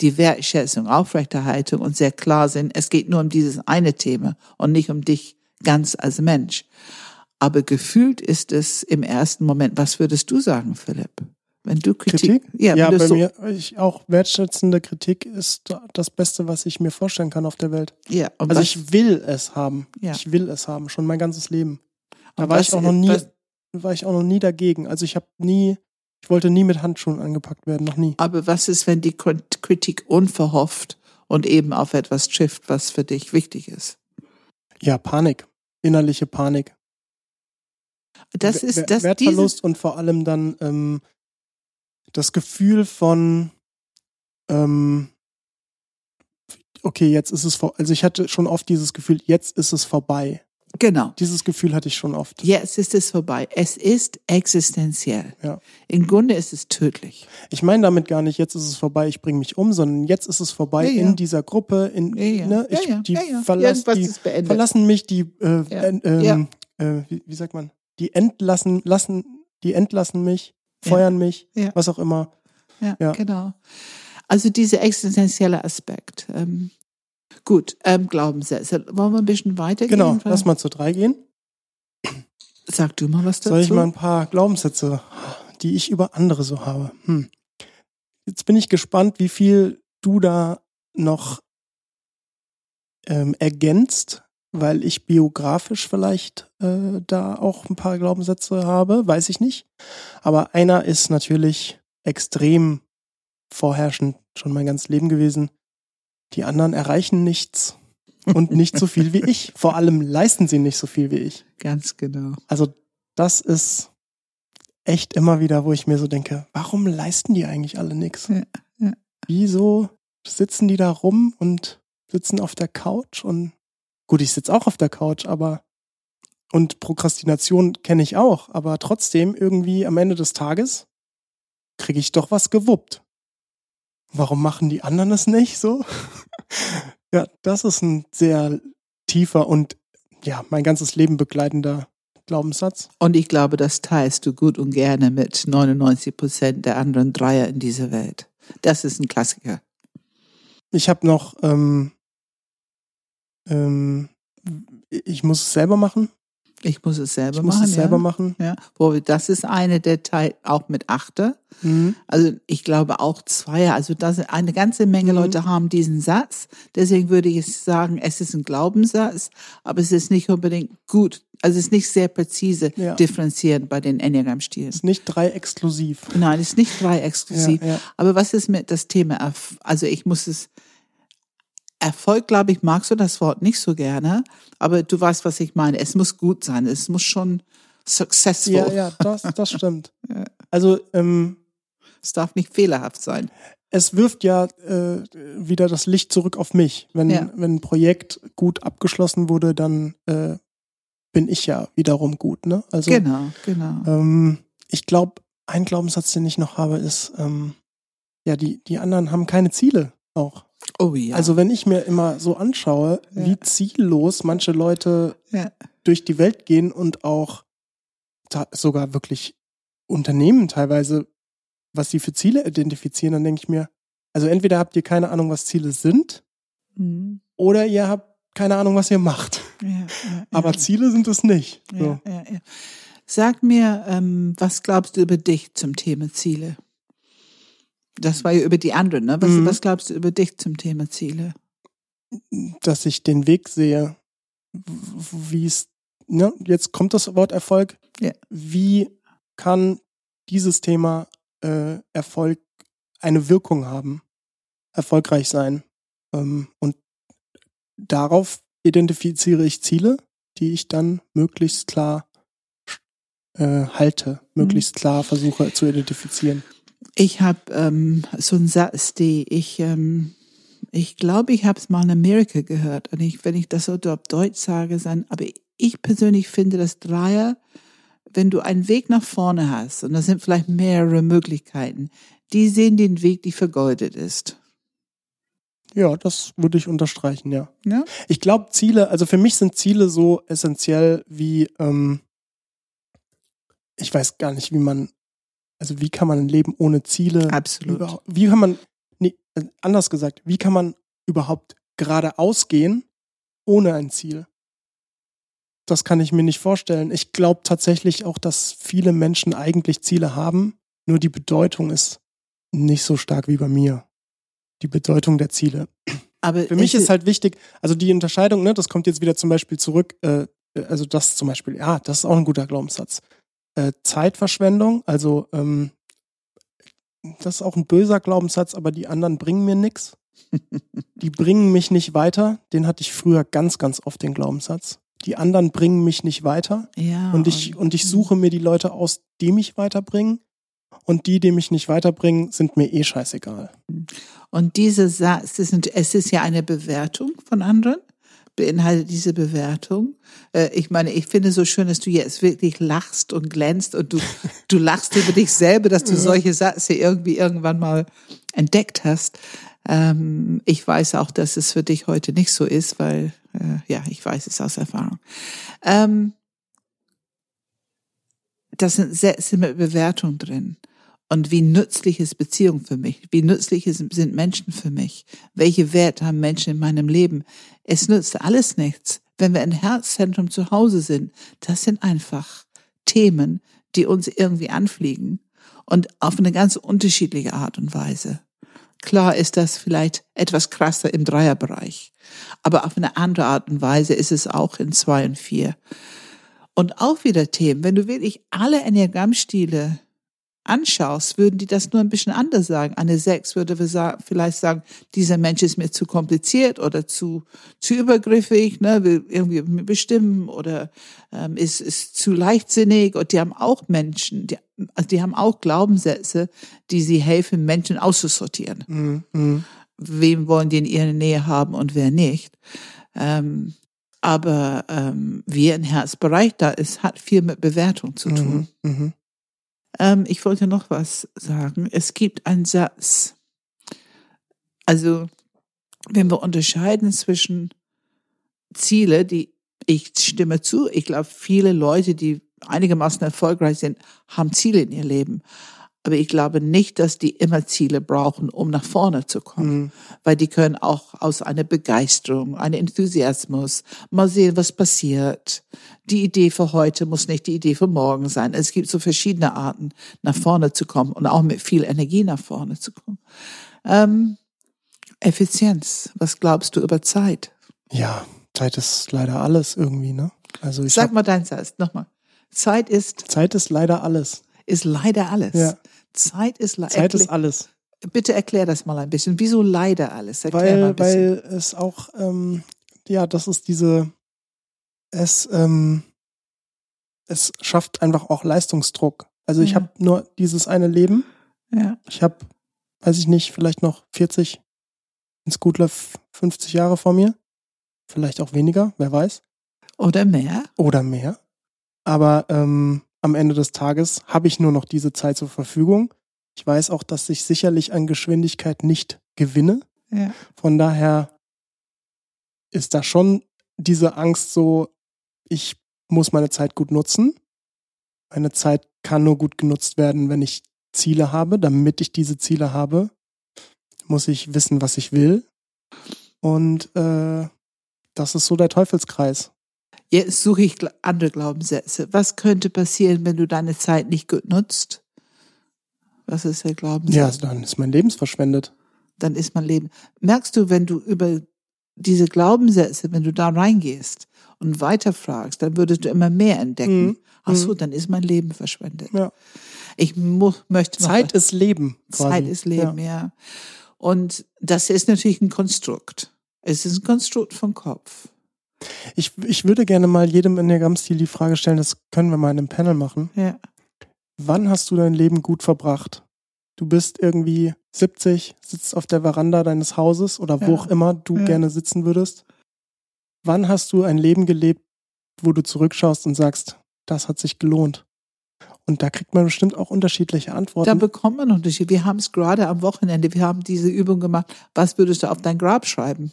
die Wertschätzung, Aufrechterhaltung und sehr klar sind, es geht nur um dieses eine Thema und nicht um dich ganz als Mensch. Aber gefühlt ist es im ersten Moment, was würdest du sagen, Philipp? Wenn du Kritik, Kritik? ja, ja bei so mir ich auch wertschätzende Kritik ist das Beste, was ich mir vorstellen kann auf der Welt. Ja, also ich will es haben. Ja. Ich will es haben, schon mein ganzes Leben. Da war ich auch noch nie, was, war ich auch noch nie dagegen. Also ich habe nie, ich wollte nie mit Handschuhen angepackt werden, noch nie. Aber was ist, wenn die Kritik unverhofft und eben auf etwas trifft, was für dich wichtig ist? Ja, Panik, innerliche Panik. Das ist das Wertverlust und vor allem dann ähm, das Gefühl von, ähm, okay, jetzt ist es vor, also ich hatte schon oft dieses Gefühl, jetzt ist es vorbei. Genau. Dieses Gefühl hatte ich schon oft. Jetzt ist es vorbei. Es ist existenziell. Ja. Im Grunde ist es tödlich. Ich meine damit gar nicht, jetzt ist es vorbei, ich bringe mich um, sondern jetzt ist es vorbei ja, ja. in dieser Gruppe. In, ja, ne, ich, Die, verlass, die verlassen mich, die, äh, ähm, äh, wie, wie, sagt man, die entlassen, lassen, die entlassen mich feuern mich, was auch immer. Ja, ja, genau. Also dieser existenzielle Aspekt. Ähm, gut, ähm, Glaubenssätze. Wollen wir ein bisschen weitergehen? Genau, lass mal zu drei gehen. Sag du mal was dazu. Soll ich mal ein paar Glaubenssätze, die ich über andere so habe? Hm. Jetzt bin ich gespannt, wie viel du da noch ähm, ergänzt weil ich biografisch vielleicht äh, da auch ein paar Glaubenssätze habe, weiß ich nicht. Aber einer ist natürlich extrem vorherrschend schon mein ganzes Leben gewesen. Die anderen erreichen nichts und nicht so viel wie ich. <laughs> Vor allem leisten sie nicht so viel wie ich. Ganz genau. Also das ist echt immer wieder, wo ich mir so denke, warum leisten die eigentlich alle nichts? Ja, ja. Wieso sitzen die da rum und sitzen auf der Couch und Gut, ich sitze auch auf der Couch, aber und Prokrastination kenne ich auch, aber trotzdem irgendwie am Ende des Tages kriege ich doch was gewuppt. Warum machen die anderen es nicht so? <laughs> ja, das ist ein sehr tiefer und ja, mein ganzes Leben begleitender Glaubenssatz. Und ich glaube, das teilst du gut und gerne mit 99 Prozent der anderen Dreier in dieser Welt. Das ist ein Klassiker. Ich habe noch ähm, ähm, ich muss es selber machen. Ich muss es selber ich machen. Muss es selber machen. Ja. Das ist eine der Teil auch mit Achter. Mhm. Also ich glaube auch Zweier. Also das eine ganze Menge mhm. Leute haben diesen Satz. Deswegen würde ich sagen, es ist ein Glaubenssatz, aber es ist nicht unbedingt gut. Also es ist nicht sehr präzise ja. differenziert bei den Enneagram-Stilen. Es ist nicht drei exklusiv. Nein, es ist nicht drei exklusiv. Ja, ja. Aber was ist mit das Thema? Also ich muss es Erfolg, glaube ich, magst du das Wort nicht so gerne, aber du weißt, was ich meine. Es muss gut sein. Es muss schon successful. Ja, ja, das, das <laughs> stimmt. Also, ähm, es darf nicht fehlerhaft sein. Es wirft ja äh, wieder das Licht zurück auf mich. Wenn, ja. wenn ein Projekt gut abgeschlossen wurde, dann äh, bin ich ja wiederum gut. Ne? Also, genau, genau. Ähm, ich glaube, ein Glaubenssatz, den ich noch habe, ist, ähm, ja, die, die anderen haben keine Ziele. Auch. Oh ja. Also wenn ich mir immer so anschaue, Ja. wie ziellos manche Leute ja. durch die Welt gehen und auch sogar wirklich Unternehmen teilweise, was sie für Ziele identifizieren, dann denke ich mir, also entweder habt ihr keine Ahnung, was Ziele sind, Mhm. oder ihr habt keine Ahnung, was ihr macht. ja. Aber Ziele sind es nicht. So. Sag mir, ähm, was glaubst du über dich zum Thema Ziele? Das war ja über die anderen, ne? Was, Mhm. was glaubst du über dich zum Thema Ziele? Dass ich den Weg sehe, wie es, ne, jetzt kommt das Wort Erfolg. Ja. Wie kann dieses Thema äh, Erfolg eine Wirkung haben, erfolgreich sein? Ähm, und darauf identifiziere ich Ziele, die ich dann möglichst klar äh, halte, möglichst klar versuche zu identifizieren. Ich habe ähm, so einen Satz, die ich, ähm, ich glaube, ich habe es mal in Amerika gehört. Und ich, wenn ich das so auf Deutsch sage, dann, aber ich persönlich finde, dass Dreier, wenn du einen Weg nach vorne hast, und das sind vielleicht mehrere Möglichkeiten, die sehen den Weg, die vergeudet ist. Ja, das würde ich unterstreichen, ja. Ja? Ich glaube, Ziele, also für mich sind Ziele so essentiell wie, ähm, ich weiß gar nicht, wie man, also wie kann man ein Leben ohne Ziele, Absolut. überhaupt- wie kann man, nee, äh, anders gesagt, wie kann man überhaupt geradeaus gehen ohne ein Ziel? Das kann ich mir nicht vorstellen. Ich glaube tatsächlich auch, dass viele Menschen eigentlich Ziele haben, nur die Bedeutung ist nicht so stark wie bei mir. Die Bedeutung der Ziele. Aber Für mich ist halt wichtig, also die Unterscheidung, ne, das kommt jetzt wieder zum Beispiel zurück, äh, also das zum Beispiel, ja, das ist auch ein guter Glaubenssatz. Äh, Zeitverschwendung, also ähm, das ist auch ein böser Glaubenssatz, aber die anderen bringen mir nichts. <laughs> Die bringen mich nicht weiter. Den hatte ich früher ganz, ganz oft den Glaubenssatz. Die anderen bringen mich nicht weiter. ja, Und ich, und ich suche mir die Leute aus, die mich weiterbringen. Und die, die mich nicht weiterbringen, sind mir eh scheißegal. Und dieser Satz, das sind, es ist ja eine Bewertung von anderen, beinhaltet diese Bewertung. Äh, ich meine, ich finde so schön, dass du jetzt wirklich lachst und glänzt und du, <laughs> du lachst über dich selber, dass du solche Sätze irgendwie irgendwann mal entdeckt hast. Ähm, ich weiß auch, dass es für dich heute nicht so ist, weil, äh, ja, ich weiß es aus Erfahrung. Ähm, das sind Sätze mit Bewertung drin. Und wie nützlich ist Beziehung für mich? Wie nützlich sind Menschen für mich? Welche Werte haben Menschen in meinem Leben? Es nützt alles nichts, wenn wir im Herzzentrum zu Hause sind. Das sind einfach Themen, die uns irgendwie anfliegen und auf eine ganz unterschiedliche Art und Weise. Klar ist das vielleicht etwas krasser im Dreierbereich, aber auf eine andere Art und Weise ist es auch in zwei und vier. Und auch wieder Themen, wenn du wirklich alle Enneagrammstile anschaust, würden die das nur ein bisschen anders sagen. Eine Sechs würde vielleicht sagen, dieser Mensch ist mir zu kompliziert oder zu, zu übergriffig, ne, will irgendwie bestimmen oder ähm, ist, ist zu leichtsinnig. Und die haben auch Menschen, die, also die haben auch Glaubenssätze, die sie helfen, Menschen auszusortieren. Mhm. Mhm. Wem wollen die in ihrer Nähe haben und wer nicht. Ähm, aber ähm, wir im Herzbereich, da es hat viel mit Bewertung zu tun. Mhm. Mhm. Ähm, ich wollte noch was sagen. Es gibt einen Satz. Also, wenn wir unterscheiden zwischen Ziele, die ich stimme zu, ich glaube, viele Leute, die einigermaßen erfolgreich sind, haben Ziele in ihr Leben. Aber ich glaube nicht, dass die immer Ziele brauchen, um nach vorne zu kommen. Mhm. Weil die können auch aus einer Begeisterung, einem Enthusiasmus mal sehen, was passiert. Die Idee für heute muss nicht die Idee für morgen sein. Es gibt so verschiedene Arten, nach vorne zu kommen und auch mit viel Energie nach vorne zu kommen. Ähm, Effizienz. Was glaubst du über Zeit? Ja, Zeit ist leider alles irgendwie, ne? Also ich Sag mal deinen Satz nochmal. Zeit ist, Zeit ist leider alles. ist leider alles. Ja. Zeit ist leider Zeit ist alles. Bitte erklär das mal ein bisschen. Wieso leider alles? Erklär mal ein Weil, bisschen. weil es auch, ähm, ja, das ist diese, es, ähm, es schafft einfach auch Leistungsdruck. Also ich Ja. habe nur dieses eine Leben. ja. Ich habe, weiß ich nicht, vielleicht noch 40, ins gut läuft 50 Jahre vor mir. Vielleicht auch weniger, wer weiß. Oder mehr? Oder mehr. Aber ähm, am Ende des Tages habe ich nur noch diese Zeit zur Verfügung. Ich weiß auch, dass ich sicherlich an Geschwindigkeit nicht gewinne. Ja. Von daher ist da schon diese Angst so, ich muss meine Zeit gut nutzen. Meine Zeit kann nur gut genutzt werden, wenn ich Ziele habe. Damit ich diese Ziele habe, muss ich wissen, was ich will. Und äh, das ist so der Teufelskreis. Jetzt suche ich andere Glaubenssätze. Was könnte passieren, wenn du deine Zeit nicht gut nutzt? Was ist der Glaubenssatz? Ja, dann ist mein Leben verschwendet. Dann ist mein Leben. Merkst du, wenn du über diese Glaubenssätze, wenn du da reingehst und weiterfragst, dann würdest du immer mehr entdecken. Mhm. Ach so, dann ist mein Leben verschwendet. Ja. Ich mu möchte noch Zeit ist Leben. Quasi. Zeit ist Leben, Ja. ja. Und das ist natürlich ein Konstrukt. Es ist ein Konstrukt vom Kopf. Ich, ich würde gerne mal jedem Enneagramm-Stil die Frage stellen, das können wir mal in einem Panel machen. Ja. Wann hast du dein Leben gut verbracht? Du bist irgendwie 70, sitzt auf der Veranda deines Hauses oder wo Ja. auch immer du Ja. gerne sitzen würdest. Wann hast du ein Leben gelebt, wo du zurückschaust und sagst, das hat sich gelohnt? Und da kriegt man bestimmt auch unterschiedliche Da Antworten. bekommt man Unterschiede. Wir haben es gerade am Wochenende, wir haben diese Übung gemacht. Was würdest du auf dein Grab schreiben?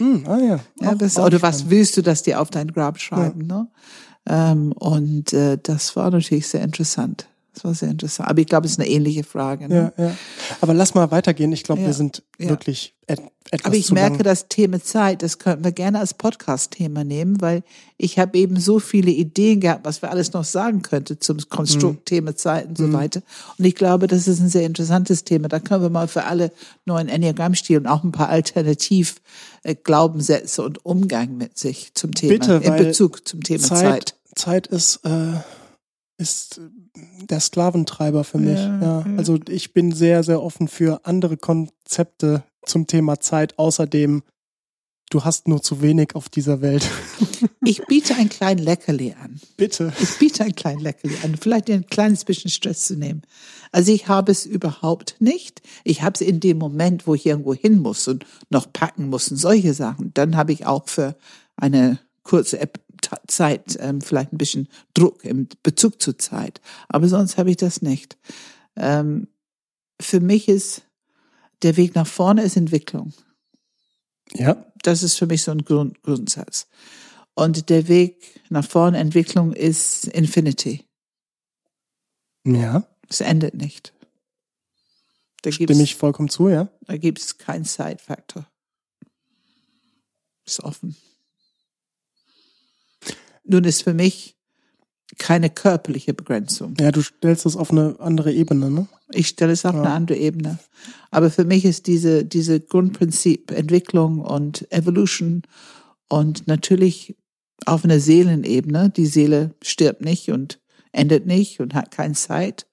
Hm, ah ja. Ja, das, auch oder was willst du, dass die auf dein Grab schreiben? Ne? Ähm, und äh, das war natürlich sehr interessant. Das war sehr interessant. Aber ich glaube, es ist eine ähnliche Frage. Ne? Ja, ja. Aber lass mal weitergehen. Ich glaube, Ja. wir sind Ja. wirklich et etwas Aber ich merke, lang. das Thema Zeit, das könnten wir gerne als Podcast-Thema nehmen, weil ich habe eben so viele Ideen gehabt, was wir alles noch sagen könnte zum Konstrukt, Thema Zeit und so weiter. Und ich glaube, das ist ein sehr interessantes Thema. Da können wir mal für alle neuen Enneagramm-Stil und auch ein paar Alternativ äh, Glaubenssätze und Umgang mit sich zum Thema, Bitte, in Bezug zum Thema Zeit. Zeit, Zeit ist, äh, ist der Sklaventreiber für mich. Ja, Ja, ja. Also ich bin sehr, sehr offen für andere Konzepte zum Thema Zeit. Außerdem, du hast nur zu wenig auf dieser Welt. <laughs> Ich biete ein kleines Leckerli an. Bitte. Ich biete ein kleines Leckerli an, vielleicht dir ein kleines bisschen Stress zu nehmen. Also ich habe es überhaupt nicht. Ich habe es in dem Moment, wo ich irgendwo hin muss und noch packen muss und solche Sachen. Dann habe ich auch für eine kurze Zeit ähm, vielleicht ein bisschen Druck im Bezug zur Zeit. Aber sonst habe ich das nicht. Ähm, für mich ist der Weg nach vorne ist Entwicklung. Ja, Das ist für mich so ein Grund, Grundsatz. Und der Weg nach vorne Entwicklung ist Infinity. ja, Es endet nicht. Da gibt stimme es ich vollkommen zu, ja. da gibt's keinen Zeitfaktor. Ist offen. Nun ist für mich keine körperliche Begrenzung. Ja, du stellst es auf eine andere Ebene, ne? Ich stelle es auf Ja. eine andere Ebene. Aber für mich ist diese, diese Grundprinzip Entwicklung und Evolution und natürlich auf einer Seelenebene. Die Seele stirbt nicht und endet nicht und hat keine Zeit.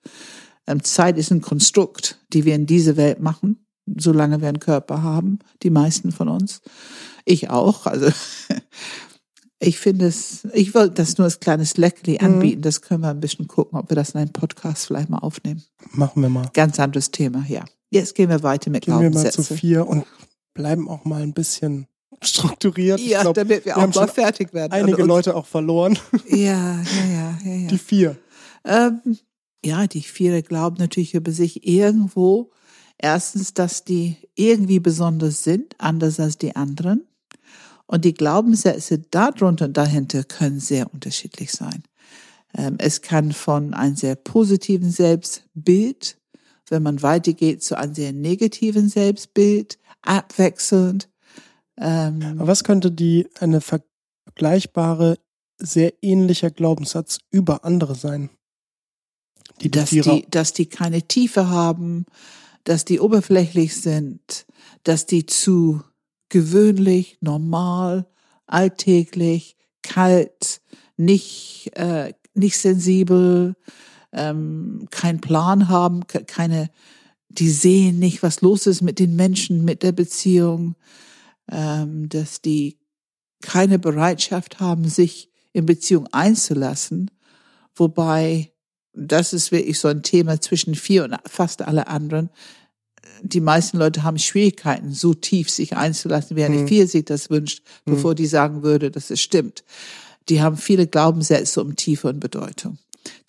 Ähm, Zeit ist ein Konstrukt, die wir in dieser Welt machen, solange wir einen Körper haben, die meisten von uns. Ich auch. Also <laughs> ich finde es, ich wollte das nur als kleines Leckerli anbieten. Das können wir ein bisschen gucken, ob wir das in einem Podcast vielleicht mal aufnehmen. Machen wir mal. Ganz anderes Thema, ja. Jetzt gehen wir weiter mit Gehen wir mal zu vier und bleiben auch mal ein bisschen <laughs> strukturiert. Ja, glaub, damit wir, wir auch mal schon fertig werden. einige Und uns- Leute auch verloren. <laughs> Ja, ja, ja, ja, ja. Die vier. Ähm, ja, die Viere glauben natürlich über sich irgendwo. Erstens, dass die irgendwie besonders sind, anders als die anderen. Und die Glaubenssätze darunter und dahinter können sehr unterschiedlich sein. Ähm, es kann von einem sehr positiven Selbstbild, wenn man weitergeht, zu einem sehr negativen Selbstbild, abwechselnd. Ähm, Aber was könnte die eine vergleichbare, sehr ähnlicher Glaubenssatz über andere sein? Die dass die, dass die keine Tiefe haben, dass die oberflächlich sind, dass die zu gewöhnlich, normal, alltäglich, kalt, nicht, äh, nicht sensibel, ähm, keinen Plan haben, ke- keine, die sehen nicht, was los ist mit den Menschen, mit der Beziehung, ähm, dass die keine Bereitschaft haben, sich in Beziehung einzulassen, wobei das ist wirklich so ein Thema zwischen vier und fast alle anderen. Die meisten Leute haben Schwierigkeiten, so tief sich einzulassen, wie eine Mhm. Vier sich das wünscht, bevor die sagen würde, dass es stimmt. Die haben viele Glaubenssätze um Tiefe und Bedeutung.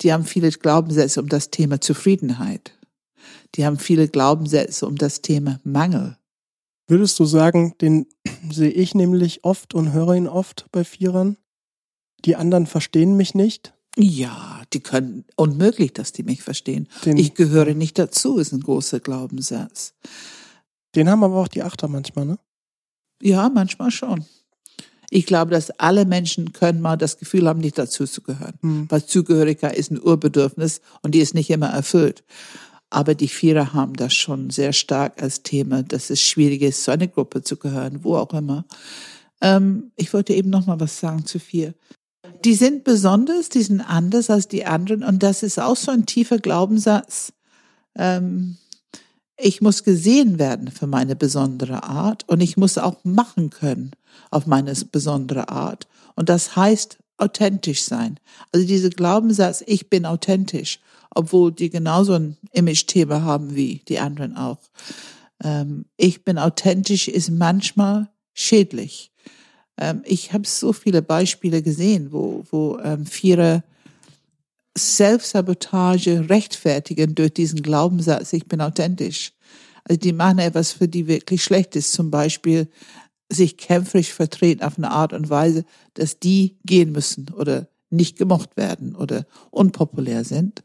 Die haben viele Glaubenssätze um das Thema Zufriedenheit. Die haben viele Glaubenssätze um das Thema Mangel. Würdest du sagen, den <clears throat> sehe ich nämlich oft und höre ihn oft bei Vierern? Die anderen verstehen mich nicht? Ja, die können, unmöglich, dass die mich verstehen. Den, Ich gehöre nicht dazu, ist ein großer Glaubenssatz. den haben aber auch die Achter manchmal, ne? Ja, manchmal schon. Ich glaube, dass alle Menschen können mal das Gefühl haben, nicht dazu zu gehören. Hm. Weil Zugehörigkeit ist ein Urbedürfnis und die ist nicht immer erfüllt. Aber die Vierer haben das schon sehr stark als Thema, dass es schwierig ist, zu einer Gruppe zu gehören, wo auch immer. Ähm, ich wollte eben noch mal was sagen zu vier. Die sind besonders, die sind anders als die anderen und das ist auch so ein tiefer Glaubenssatz. Ähm, ich muss gesehen werden für meine besondere Art und ich muss auch machen können auf meine besondere Art. Und das heißt authentisch sein. Also diese Glaubenssatz, ich bin authentisch, obwohl die genauso ein Image-Thema haben wie die anderen auch. Ähm, ich bin authentisch ist manchmal schädlich. Ähm, ich habe so viele Beispiele gesehen, wo, wo ähm, Vierer Selbstsabotage rechtfertigen durch diesen Glaubenssatz, ich bin authentisch. Also die machen etwas, für die wirklich schlecht ist. Zum Beispiel sich kämpferisch vertreten auf eine Art und Weise, dass die gehen müssen oder nicht gemocht werden oder unpopulär sind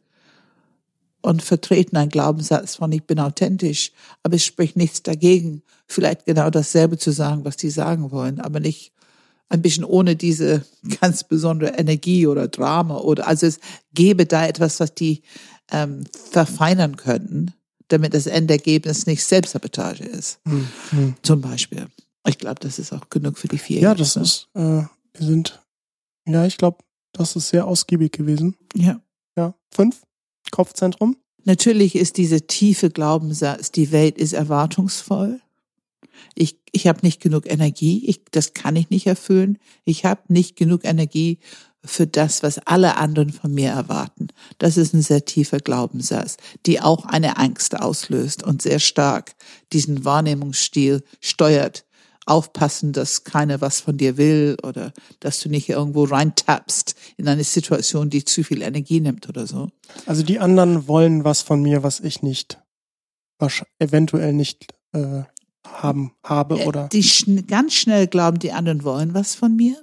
und vertreten einen Glaubenssatz von ich bin authentisch, aber es spricht nichts dagegen, vielleicht genau dasselbe zu sagen, was die sagen wollen, aber nicht ein bisschen ohne diese ganz besondere Energie oder Drama oder also es gäbe da etwas, was die ähm, verfeinern könnten, damit das Endergebnis nicht Selbstsabotage ist, Hm, hm. zum Beispiel. Ich glaube, das ist auch genug für die vier. Ja, das ist, äh, wir sind, ja, ich glaube, das ist sehr ausgiebig gewesen. Ja. Ja, fünf, Kopfzentrum. Natürlich ist diese tiefe Glaubenssatz, die Welt ist erwartungsvoll. Ich, ich habe nicht genug Energie, ich, das kann ich nicht erfüllen. Ich habe nicht genug Energie für das, was alle anderen von mir erwarten. Das ist ein sehr tiefer Glaubenssatz, die auch eine Angst auslöst und sehr stark diesen Wahrnehmungsstil steuert. Aufpassen, dass keiner was von dir will oder dass du nicht irgendwo reintappst in eine Situation, die zu viel Energie nimmt oder so. Also die anderen wollen was von mir, was ich nicht, wahrsch- eventuell nicht äh, haben, habe Äh, oder. Die schn ganz schnell glauben, die anderen wollen was von mir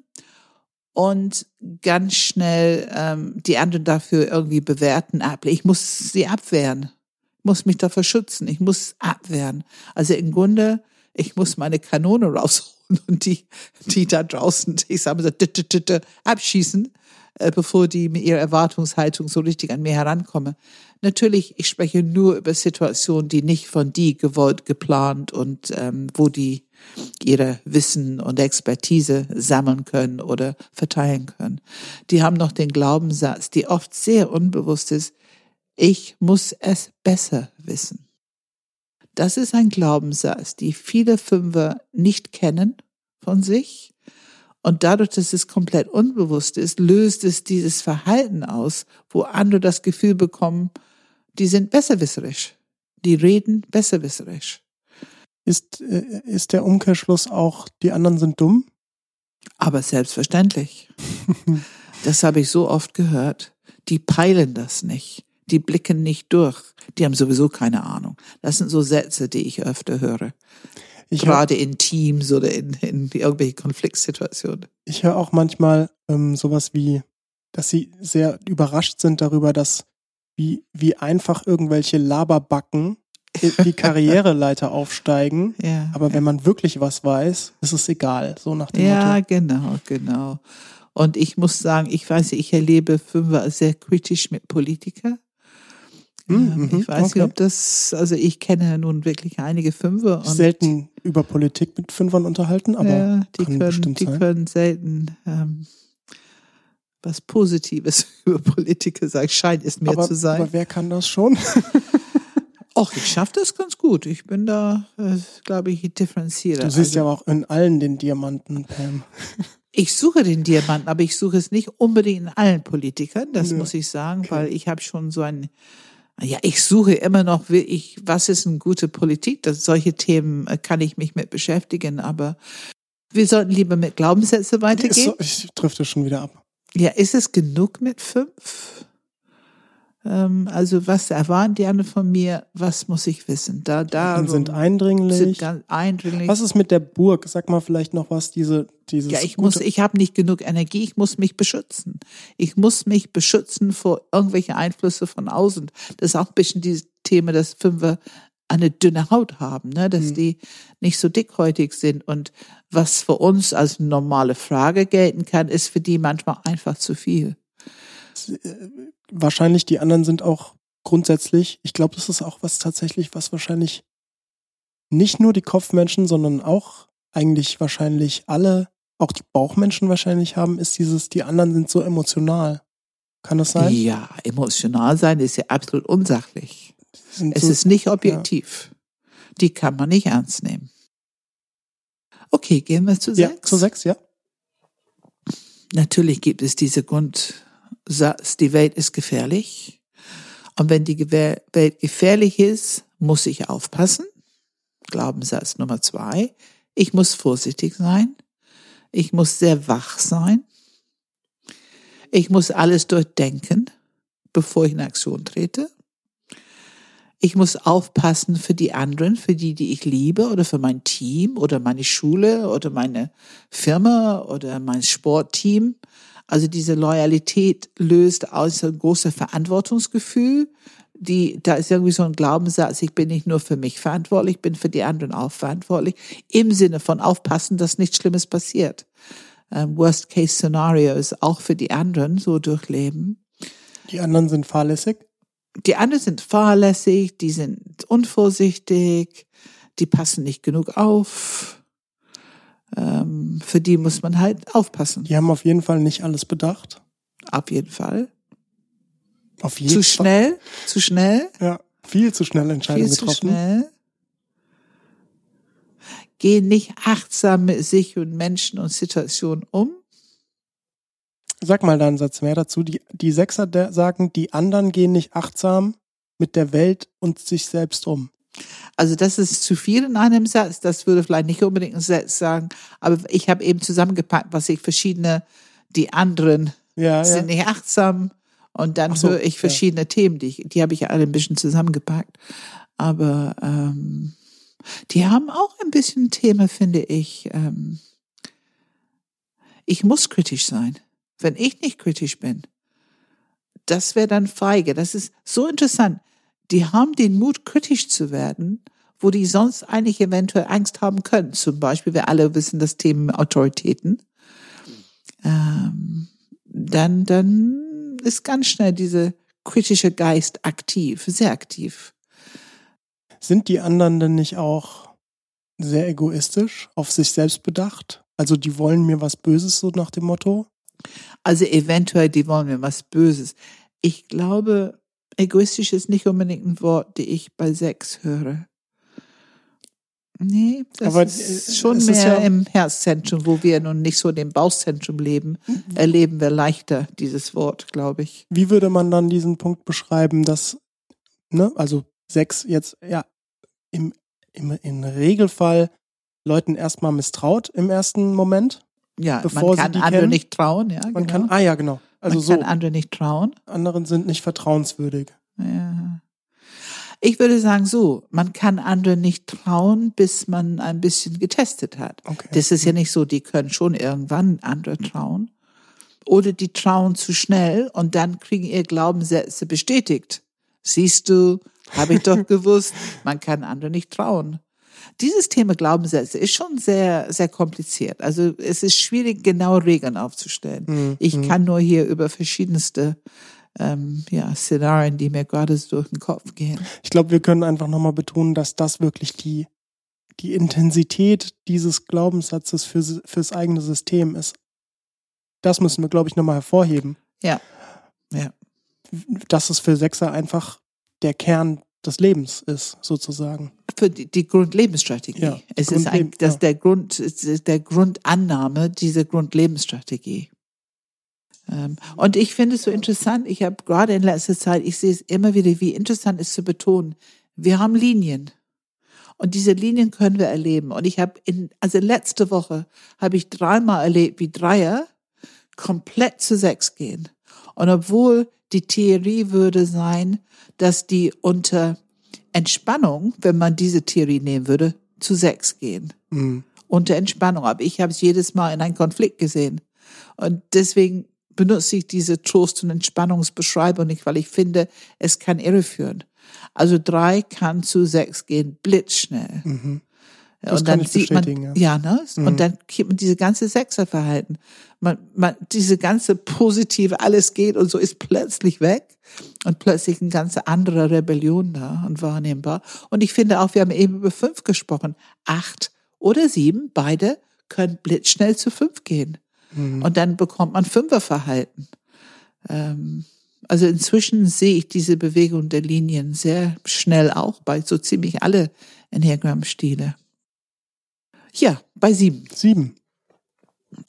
und ganz schnell ähm, die anderen dafür irgendwie bewerten, ab. Ich muss sie abwehren, ich muss mich dafür schützen, ich muss abwehren. Also im Grunde, ich muss meine Kanone rausholen und die, die da draußen, ich sage mal so, abschießen, äh, bevor die mit ihrer Erwartungshaltung so richtig an mir herankommen. Natürlich, ich spreche nur über Situationen, die nicht von die gewollt, geplant und ähm, wo die ihre Wissen und Expertise sammeln können oder verteilen können. Die haben noch den Glaubenssatz, die oft sehr unbewusst ist, ich muss es besser wissen. Das ist ein Glaubenssatz, die viele Fünfer nicht kennen von sich. Und dadurch, dass es komplett unbewusst ist, löst es dieses Verhalten aus, wo andere das Gefühl bekommen, die sind besserwisserisch. Die reden besserwisserisch. Ist, äh, ist der Umkehrschluss auch, die anderen sind dumm? Aber selbstverständlich. <laughs> Das habe ich so oft gehört. Die peilen das nicht. Die blicken nicht durch. Die haben sowieso keine Ahnung. Das sind so Sätze, die ich öfter höre. Ich höre Gerade in Teams oder in, in irgendwelche Konfliktsituationen. ich hör auch manchmal ähm, sowas wie, dass sie sehr überrascht sind darüber, dass wie, wie einfach irgendwelche Laberbacken die <laughs> Karriereleiter aufsteigen. Ja. Aber wenn man wirklich was weiß, ist es egal. So nach dem Ja, Motto. genau, genau. Und ich muss sagen, ich weiß, ich erlebe Fünfer sehr kritisch mit Politikern. Hm, mhm, ich weiß okay. nicht, ob das, also ich kenne nun wirklich einige Fünfer. Selten über Politik mit Fünfern unterhalten, aber ja, die können, die können selten ähm, was Positives <laughs> über Politiker sagen. Scheint es mir aber, zu sein. aber wer kann das schon? <laughs> Och, ich schaffe das ganz gut. Ich bin da, äh, glaube ich, differenzierter. Du siehst Also- ja auch in allen den Diamanten, Pam. <laughs> Ich suche den Diamanten, aber ich suche es nicht unbedingt in allen Politikern, das Ja. muss ich sagen, weil ich habe schon so ein, ja, ich suche immer noch, will ich, was ist eine gute Politik? Das, solche Themen äh, kann ich mich mit beschäftigen, aber wir sollten lieber mit Glaubenssätze weitergehen. ich drifte schon wieder ab. Ja, ist es genug mit fünf? Ähm, also was erwarten die anderen von mir? Was muss ich wissen? Da, da sind eindringlich. Sind ganz eindringlich. Was ist mit der Burg? Sag mal vielleicht noch was, diese, dieses. Ja, ich muss, ich habe nicht genug Energie, ich muss mich beschützen. Ich muss mich beschützen vor irgendwelche Einflüsse von außen. Das ist auch ein bisschen dieses Thema, dass Fünfer eine dünne Haut haben, ne? dass Mhm. die nicht so dickhäutig sind. Und was für uns als normale Frage gelten kann, ist für die manchmal einfach zu viel. Wahrscheinlich die anderen sind auch grundsätzlich, ich glaube, das ist auch was tatsächlich, was wahrscheinlich nicht nur die Kopfmenschen, sondern auch eigentlich wahrscheinlich alle, auch die Bauchmenschen wahrscheinlich haben, ist dieses, die anderen sind so emotional. Kann das sein? Ja, emotional sein ist ja absolut unsachlich. Es so, ist nicht objektiv. Die kann man nicht ernst nehmen. Okay, gehen wir zu ja, sechs. zu sechs, ja. Natürlich gibt es diese Grundsatz, die Welt ist gefährlich. Und wenn die Welt gefährlich ist, muss ich aufpassen. Glaubenssatz Nummer zwei. Ich muss vorsichtig sein. Ich muss sehr wach sein. Ich muss alles durchdenken, bevor ich in Aktion trete. Ich muss aufpassen für die anderen, für die, die ich liebe oder für mein Team oder meine Schule oder meine Firma oder mein Sportteam. Also diese Loyalität löst aus ein großes Verantwortungsgefühl. Die, da ist irgendwie so ein Glaubenssatz, ich bin nicht nur für mich verantwortlich, ich bin für die anderen auch verantwortlich. Im Sinne von aufpassen, dass nichts Schlimmes passiert. Ähm, Worst-Case-Szenario ist auch für die anderen so durchleben. Die anderen sind fahrlässig. Die anderen sind fahrlässig, die sind unvorsichtig, die passen nicht genug auf. Ähm, für die muss man halt aufpassen. Die haben auf jeden Fall nicht alles bedacht. Auf jeden Fall. Auf jeden Zu Fall. schnell, zu schnell, Ja, viel zu schnell Entscheidungen viel zu getroffen. schnell. Gehen nicht achtsam mit sich und Menschen und Situationen um. Sag mal da einen Satz mehr dazu. Die, die Sechser sagen, die anderen gehen nicht achtsam mit der Welt und sich selbst um. Also das ist zu viel in einem Satz. Das würde vielleicht nicht unbedingt ein Satz sagen. Aber ich habe eben zusammengepackt, was ich verschiedene, die anderen Ja, sind ja. nicht achtsam. Und dann so, höre ich ja. verschiedene Themen, die, ich, die habe ich alle ein bisschen zusammengepackt. Aber ähm, die haben auch ein bisschen Thema, finde ich. Ähm, ich muss kritisch sein. Wenn ich nicht kritisch bin, das wäre dann feige. Das ist so interessant. Die haben den Mut, kritisch zu werden, wo die sonst eigentlich eventuell Angst haben können. Zum Beispiel, wir alle wissen das Thema Autoritäten. Ähm, dann, dann ist ganz schnell diese kritische Geist aktiv, sehr aktiv. Sind die anderen denn nicht auch sehr egoistisch, auf sich selbst bedacht? Also die wollen mir was Böses, so nach dem Motto? Also eventuell, die wollen mir was Böses. Ich glaube, egoistisch ist nicht unbedingt ein Wort, die ich bei Sex höre. Nee, das Aber, ist äh, schon es ist mehr ja- im Herzzentrum, wo wir nun nicht so in dem Bauchzentrum leben, erleben wir leichter dieses Wort, glaube ich. Wie würde man dann diesen Punkt beschreiben, dass, ne, also Sex jetzt, ja, im, im, im Regelfall Leuten erstmal misstraut im ersten Moment? Ja, Bevor man sie kann die andere kennen? nicht trauen, ja. Man genau. kann, ah ja, genau. Also man so, kann andere nicht trauen. anderen sind nicht vertrauenswürdig. Ja. Ich würde sagen so, man kann andere nicht trauen, bis man ein bisschen getestet hat. Okay. Das ist ja nicht so, die können schon irgendwann andere trauen. Oder die trauen zu schnell und dann kriegen ihr Glaubenssätze bestätigt. Siehst du, habe ich doch <laughs> gewusst, man kann andere nicht trauen. Dieses Thema Glaubenssätze ist schon sehr, sehr kompliziert. Also es ist schwierig, genaue Regeln aufzustellen. Mhm. Ich kann nur hier über verschiedenste ähm, ja, Szenarien, die mir gerade so durch den Kopf gehen. Ich glaube, wir können einfach nochmal betonen, dass das wirklich die, die Intensität dieses Glaubenssatzes für, fürs eigene System ist. Das müssen wir, glaube ich, nochmal hervorheben. Ja. Ja. Dass es für Sechser einfach der Kern des Lebens ist, sozusagen. Für die, die Grundlebensstrategie. Ja, es ist ein, Grundleben- das ja. der Grund, der Grundannahme dieser Grundlebensstrategie. Ähm, Und ich finde es so interessant, ich habe gerade in letzter Zeit, ich sehe es immer wieder, wie interessant es ist zu betonen, wir haben Linien. Und diese Linien können wir erleben. Und ich habe in, also letzte Woche habe ich dreimal erlebt, wie Dreier komplett zu sechs gehen. Und obwohl die Theorie würde sein, dass die unter Entspannung, wenn man diese Theorie nehmen würde, zu sechs gehen. Mhm. Unter Entspannung. Aber ich habe es jedes Mal in einen Konflikt gesehen. Und deswegen benutze ich diese Trost- und Entspannungsbeschreibung nicht, weil ich finde, es kann irreführen. Also drei kann zu sechs gehen, blitzschnell. Mhm. Das und dann sieht man, ja, ne? Mhm. Und dann kriegt man diese ganze Sechserverhalten. Man, man, diese ganze positive, alles geht und so ist plötzlich weg und plötzlich eine ganze andere Rebellion da und wahrnehmbar. Und ich finde auch, wir haben eben über fünf gesprochen. Acht oder sieben, beide können blitzschnell zu fünf gehen. Mhm. Und dann bekommt man Fünferverhalten. Ähm, also inzwischen sehe ich diese Bewegung der Linien sehr schnell auch bei so ziemlich alle Enneagramm-Stile. Ja, bei sieben. Sieben.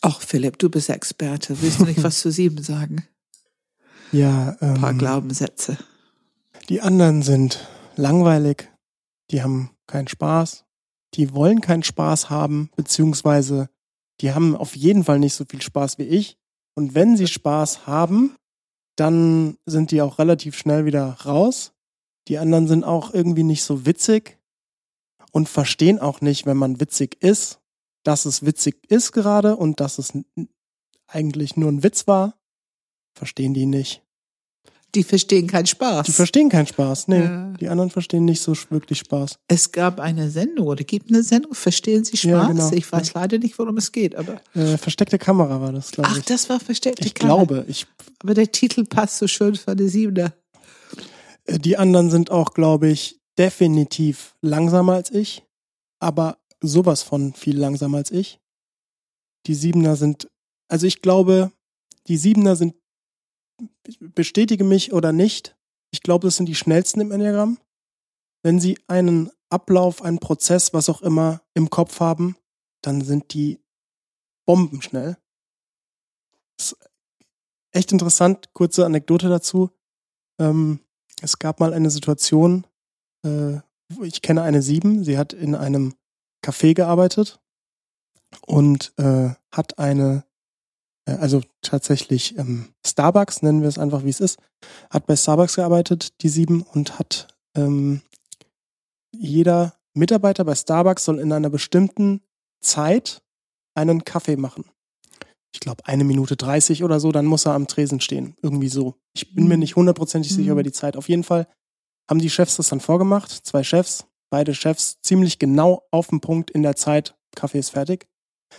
Ach, Philipp, du bist Experte. Willst du nicht <laughs> was zu sieben sagen? Ja, Ein paar ähm, Glaubenssätze. die anderen sind langweilig, die haben keinen Spaß, die wollen keinen Spaß haben, beziehungsweise die haben auf jeden Fall nicht so viel Spaß wie ich. Und wenn sie Spaß haben, dann sind die auch relativ schnell wieder raus. Die anderen sind auch irgendwie nicht so witzig und verstehen auch nicht, wenn man witzig ist, dass es witzig ist gerade und dass es eigentlich nur ein Witz war. Verstehen die nicht. Die verstehen keinen Spaß. Die verstehen keinen Spaß. Nee, Ja. die anderen verstehen nicht so wirklich Spaß. es gab eine Sendung oder gibt eine Sendung, verstehen Sie Spaß? Ja, genau. Ich weiß leider nicht, worum es geht, aber. Äh, versteckte Kamera war das, glaube Ach, ich. das war versteckt. ich glaube, ich, Aber der Titel passt so schön von der Siebener. äh, die anderen sind auch, glaube ich, definitiv langsamer als ich, aber sowas von viel langsamer als ich. Die Siebener sind, also ich glaube, die Siebener sind, bestätige mich oder nicht, ich glaube, das sind die schnellsten im Enneagramm. Wenn sie einen Ablauf, einen Prozess, was auch immer im Kopf haben, dann sind die bombenschnell. Das ist echt interessant, kurze Anekdote dazu. Ähm, es gab mal eine Situation, äh, ich kenne eine Sieben, sie hat in einem Café gearbeitet und äh, hat eine, äh, also tatsächlich ähm, Starbucks, nennen wir es einfach wie es ist, hat bei Starbucks gearbeitet, die Sieben, und hat ähm, jeder Mitarbeiter bei Starbucks soll in einer bestimmten Zeit einen Kaffee machen. Ich glaube, eine Minute 30 oder so, dann muss er am Tresen stehen. Irgendwie so. Ich bin mir Mhm. nicht hundertprozentig sicher Mhm. über die Zeit. Auf jeden Fall haben die Chefs das dann vorgemacht. Zwei Chefs, beide Chefs, ziemlich genau auf den Punkt in der Zeit. Kaffee ist fertig.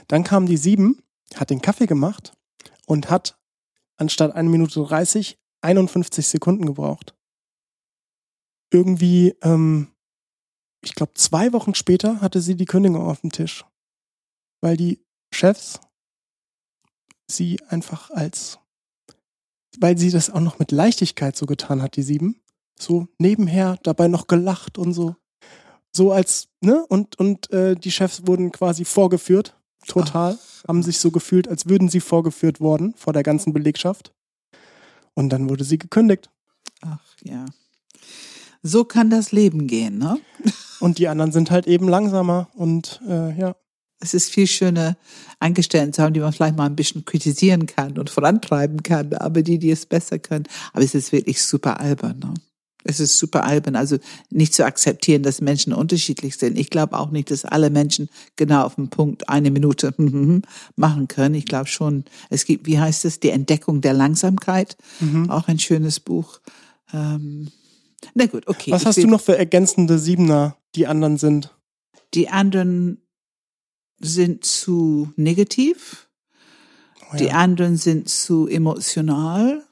Dann kam die sieben, hat den Kaffee gemacht und hat anstatt eine Minute 30 51 Sekunden gebraucht. Irgendwie, ähm, ich glaube, zwei Wochen später hatte sie die Kündigung auf dem Tisch. Weil die Chefs sie einfach als, weil sie das auch noch mit Leichtigkeit so getan hat, die sieben. So nebenher, dabei noch gelacht und so. So als, ne? Und, und äh, die Chefs wurden quasi vorgeführt, total. Haben sich so gefühlt, als würden sie vorgeführt worden vor der ganzen Belegschaft. Und dann wurde sie gekündigt. Ach ja. So kann das Leben gehen, ne? <laughs> Und die anderen sind halt eben langsamer und äh, ja. Es ist viel schöner, Angestellten zu haben, die man vielleicht mal ein bisschen kritisieren kann und vorantreiben kann, aber die, die es besser können. Aber es ist wirklich super albern. Ne? Es ist super albern, also nicht zu akzeptieren, dass Menschen unterschiedlich sind. Ich glaube auch nicht, dass alle Menschen genau auf den Punkt eine Minute <laughs> machen können. Ich glaube schon, es gibt, wie heißt es, die Entdeckung der Langsamkeit, Mhm. auch ein schönes Buch. Ähm, na gut, okay. Was hast du noch für ergänzende Siebener, die anderen sind? Die anderen sind zu negativ. Oh Die ja. anderen sind zu emotional,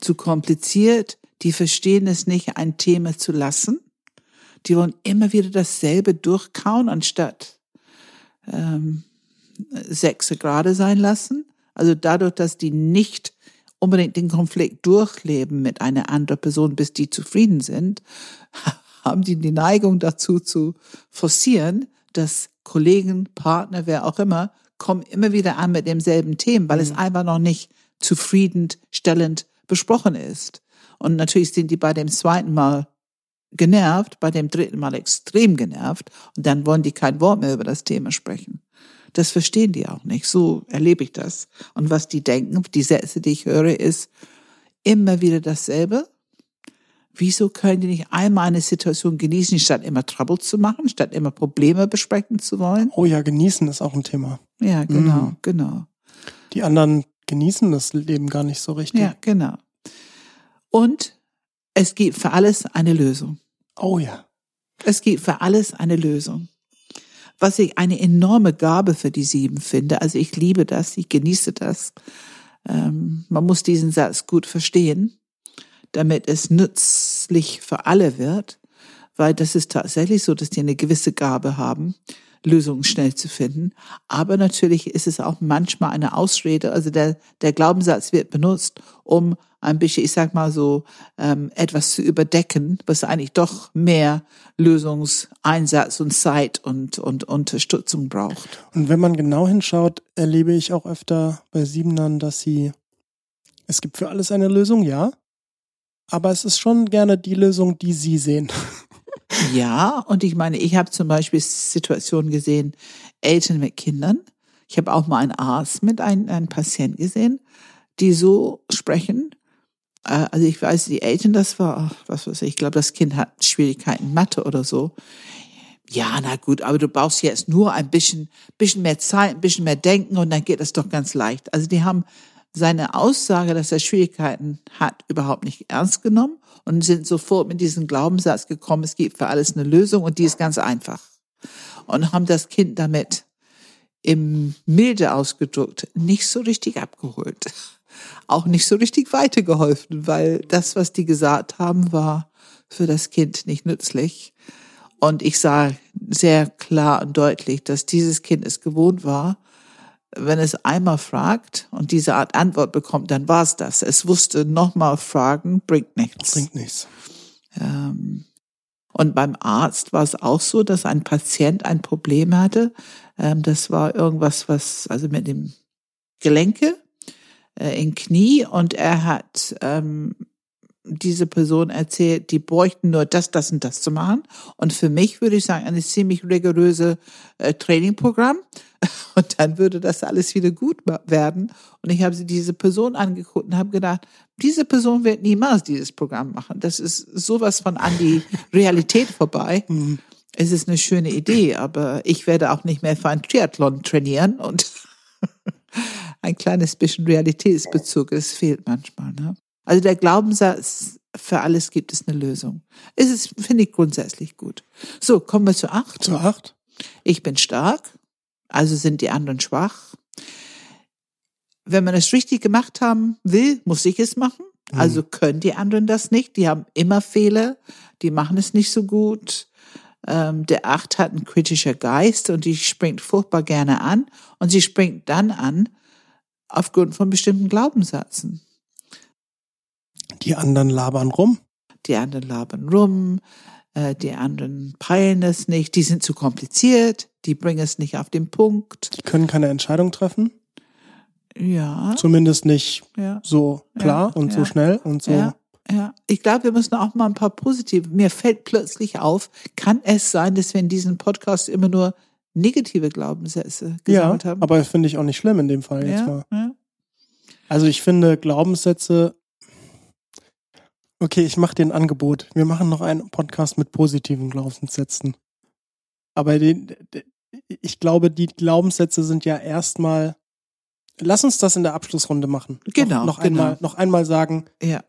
zu kompliziert. Die verstehen es nicht, ein Thema zu lassen. Die wollen immer wieder dasselbe durchkauen, anstatt ähm, Sechse gerade sein lassen. Also dadurch, dass die nicht unbedingt den Konflikt durchleben mit einer anderen Person, bis die zufrieden sind, <laughs> haben die die Neigung dazu zu forcieren, dass Kollegen, Partner, wer auch immer, kommen immer wieder an mit demselben Thema, weil es einfach noch nicht zufriedenstellend besprochen ist. Und natürlich sind die bei dem zweiten Mal genervt, bei dem dritten Mal extrem genervt und dann wollen die kein Wort mehr über das Thema sprechen. Das verstehen die auch nicht. So erlebe ich das. Und was die denken, die Sätze, die ich höre, ist, immer wieder dasselbe. Wieso können die nicht einmal eine Situation genießen, statt immer Trouble zu machen, statt immer Probleme besprechen zu wollen? Oh ja, genießen ist auch ein Thema. Ja, genau, Mhm. genau. Die anderen genießen das Leben gar nicht so richtig. Ja, genau. Und es gibt für alles eine Lösung. Oh ja. Es gibt für alles eine Lösung. Was ich eine enorme Gabe für die Sieben finde. Also ich liebe das, ich genieße das. Ähm, man muss diesen Satz gut verstehen, damit es nützlich für alle wird, weil das ist tatsächlich so, dass die eine gewisse Gabe haben, Lösungen schnell zu finden. Aber natürlich ist es auch manchmal eine Ausrede. Also der, der Glaubenssatz wird benutzt, um ein bisschen, ich sag mal so, ähm, etwas zu überdecken, was eigentlich doch mehr Lösungseinsatz und Zeit und, und Unterstützung braucht. Und wenn man genau hinschaut, erlebe ich auch öfter bei Siebenern, dass sie, es gibt für alles eine Lösung, ja. Aber es ist schon gerne die Lösung, die sie sehen. Ja, und ich meine, ich habe zum Beispiel Situationen gesehen, Eltern mit Kindern. Ich habe auch mal einen Arzt mit einem, einem Patienten gesehen, die so sprechen. Äh, Also ich weiß, die Eltern, das war, was weiß ich, ich glaube, das Kind hat Schwierigkeiten Mathe oder so. Ja, na gut, aber du brauchst jetzt nur ein bisschen, bisschen mehr Zeit, ein bisschen mehr Denken und dann geht das doch ganz leicht. Also die haben seine Aussage, dass er Schwierigkeiten hat, überhaupt nicht ernst genommen und sind sofort mit diesem Glaubenssatz gekommen, es gibt für alles eine Lösung und die ist ganz einfach. Und haben das Kind damit im milde ausgedrückt nicht so richtig abgeholt. Auch nicht so richtig weitergeholfen, weil das, was die gesagt haben, war für das Kind nicht nützlich. Und ich sah sehr klar und deutlich, dass dieses Kind es gewohnt war, wenn es einmal fragt und diese Art Antwort bekommt, dann war's das. Es wusste, nochmal fragen bringt nichts. Bringt nichts. Ähm, und beim Arzt war es auch so, dass ein Patient ein Problem hatte. Ähm, das war irgendwas, was, also mit dem Gelenke äh, im Knie und er hat ähm, diese Person erzählt, die bräuchten nur das, das und das zu machen. Und für mich würde ich sagen, eine ziemlich rigoröse äh, Trainingprogramm. <laughs> Und dann würde das alles wieder gut werden. Und ich habe sie diese Person angeguckt und habe gedacht, diese Person wird niemals dieses Programm machen. Das ist sowas von an die <laughs> Realität vorbei. Mhm. Es ist eine schöne Idee, aber ich werde auch nicht mehr für ein Triathlon trainieren und <laughs> ein kleines bisschen Realitätsbezug, es fehlt manchmal. Ne? Also der Glaubenssatz, für alles gibt es eine Lösung. Es ist, finde ich, grundsätzlich gut. So, kommen wir zu acht. Zu acht? Ich bin stark, also sind die anderen schwach. Wenn man es richtig gemacht haben will, muss ich es machen. Also können die anderen das nicht. Die haben immer Fehler, die machen es nicht so gut. Ähm, der Acht hat einen kritischer Geist und die springt furchtbar gerne an. Und sie springt dann an aufgrund von bestimmten Glaubenssätzen. Die anderen labern rum. Die anderen labern rum, äh, die anderen peilen es nicht, die sind zu kompliziert, die bringen es nicht auf den Punkt. Die können keine Entscheidung treffen. Ja, Zumindest nicht ja. so klar und so ja. schnell und so. Ja, ja. Ich glaube, wir müssen auch mal ein paar positive. Mir fällt plötzlich auf, kann es sein, dass wir in diesem Podcast immer nur negative Glaubenssätze Ja, gesammelt haben? aber finde ich auch nicht schlimm in dem Fall jetzt mal. ja, ja. Also ich finde Glaubenssätze. Okay, ich mache dir ein Angebot. Wir machen noch einen Podcast mit positiven Glaubenssätzen. Aber den, ich glaube, die Glaubenssätze sind ja erstmal. Lass uns das in der Abschlussrunde machen. Genau, Noch, noch genau. einmal, noch einmal sagen, ja,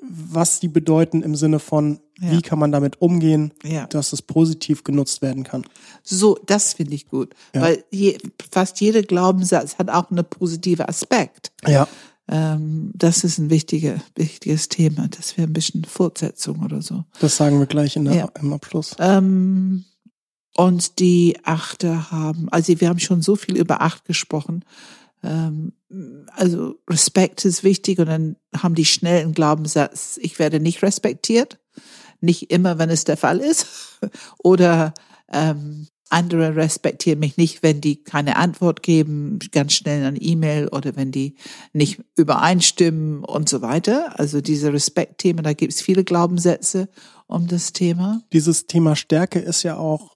was die bedeuten im Sinne von, Ja. wie kann man damit umgehen, ja. dass es positiv genutzt werden kann. So, das finde ich gut. Weil je, fast jeder Glaubenssatz hat auch einen positiven Aspekt. Ja. Ähm, das ist ein wichtiger, wichtiges Thema. Das wäre ein bisschen Fortsetzung oder so. Das sagen wir gleich in der, Ja. im Abschluss. Ähm, und die Achter haben, also wir haben schon so viel über Acht gesprochen. Ähm, also Respekt ist wichtig und dann haben die schnell einen Glaubenssatz, ich werde nicht respektiert. Nicht immer, wenn es der Fall ist. <laughs> Oder ähm, andere respektieren mich nicht, wenn die keine Antwort geben, ganz schnell eine E-Mail oder wenn die nicht übereinstimmen und so weiter. Also diese Respektthemen, da gibt es viele Glaubenssätze um das Thema. Dieses Thema Stärke ist ja auch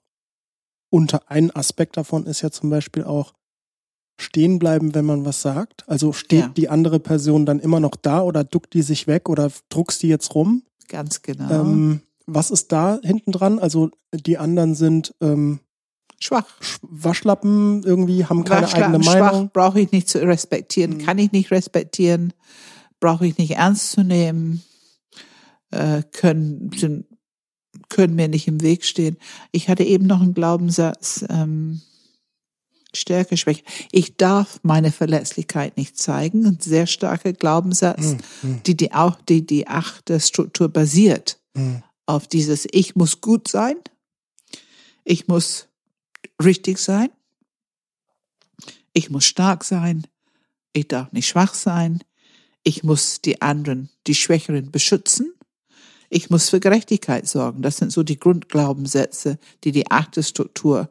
unter ein Aspekt davon ist ja zum Beispiel auch, stehen bleiben, wenn man was sagt? Also steht Ja. die andere Person dann immer noch da oder duckt die sich weg oder druckst die jetzt rum? Ganz genau. Ähm, was ist da hinten dran? Also die anderen sind ähm, Schwach. Sch- Waschlappen irgendwie, haben keine Waschlappen, eigene schwach, Meinung. brauche ich nicht zu respektieren, Mhm. kann ich nicht respektieren, brauche ich nicht ernst zu nehmen, äh, können, sind, können mir nicht im Weg stehen. Ich hatte eben noch einen Glaubenssatz, ähm, Stärke, Schwäche. Ich darf meine Verletzlichkeit nicht zeigen. Ein sehr starker Glaubenssatz, Mhm. die, die auch die, die achte Struktur basiert Mhm. auf dieses Ich muss gut sein, ich muss richtig sein, ich muss stark sein, ich darf nicht schwach sein, ich muss die anderen, die Schwächeren beschützen, ich muss für Gerechtigkeit sorgen. Das sind so die Grundglaubenssätze, die die achte Struktur,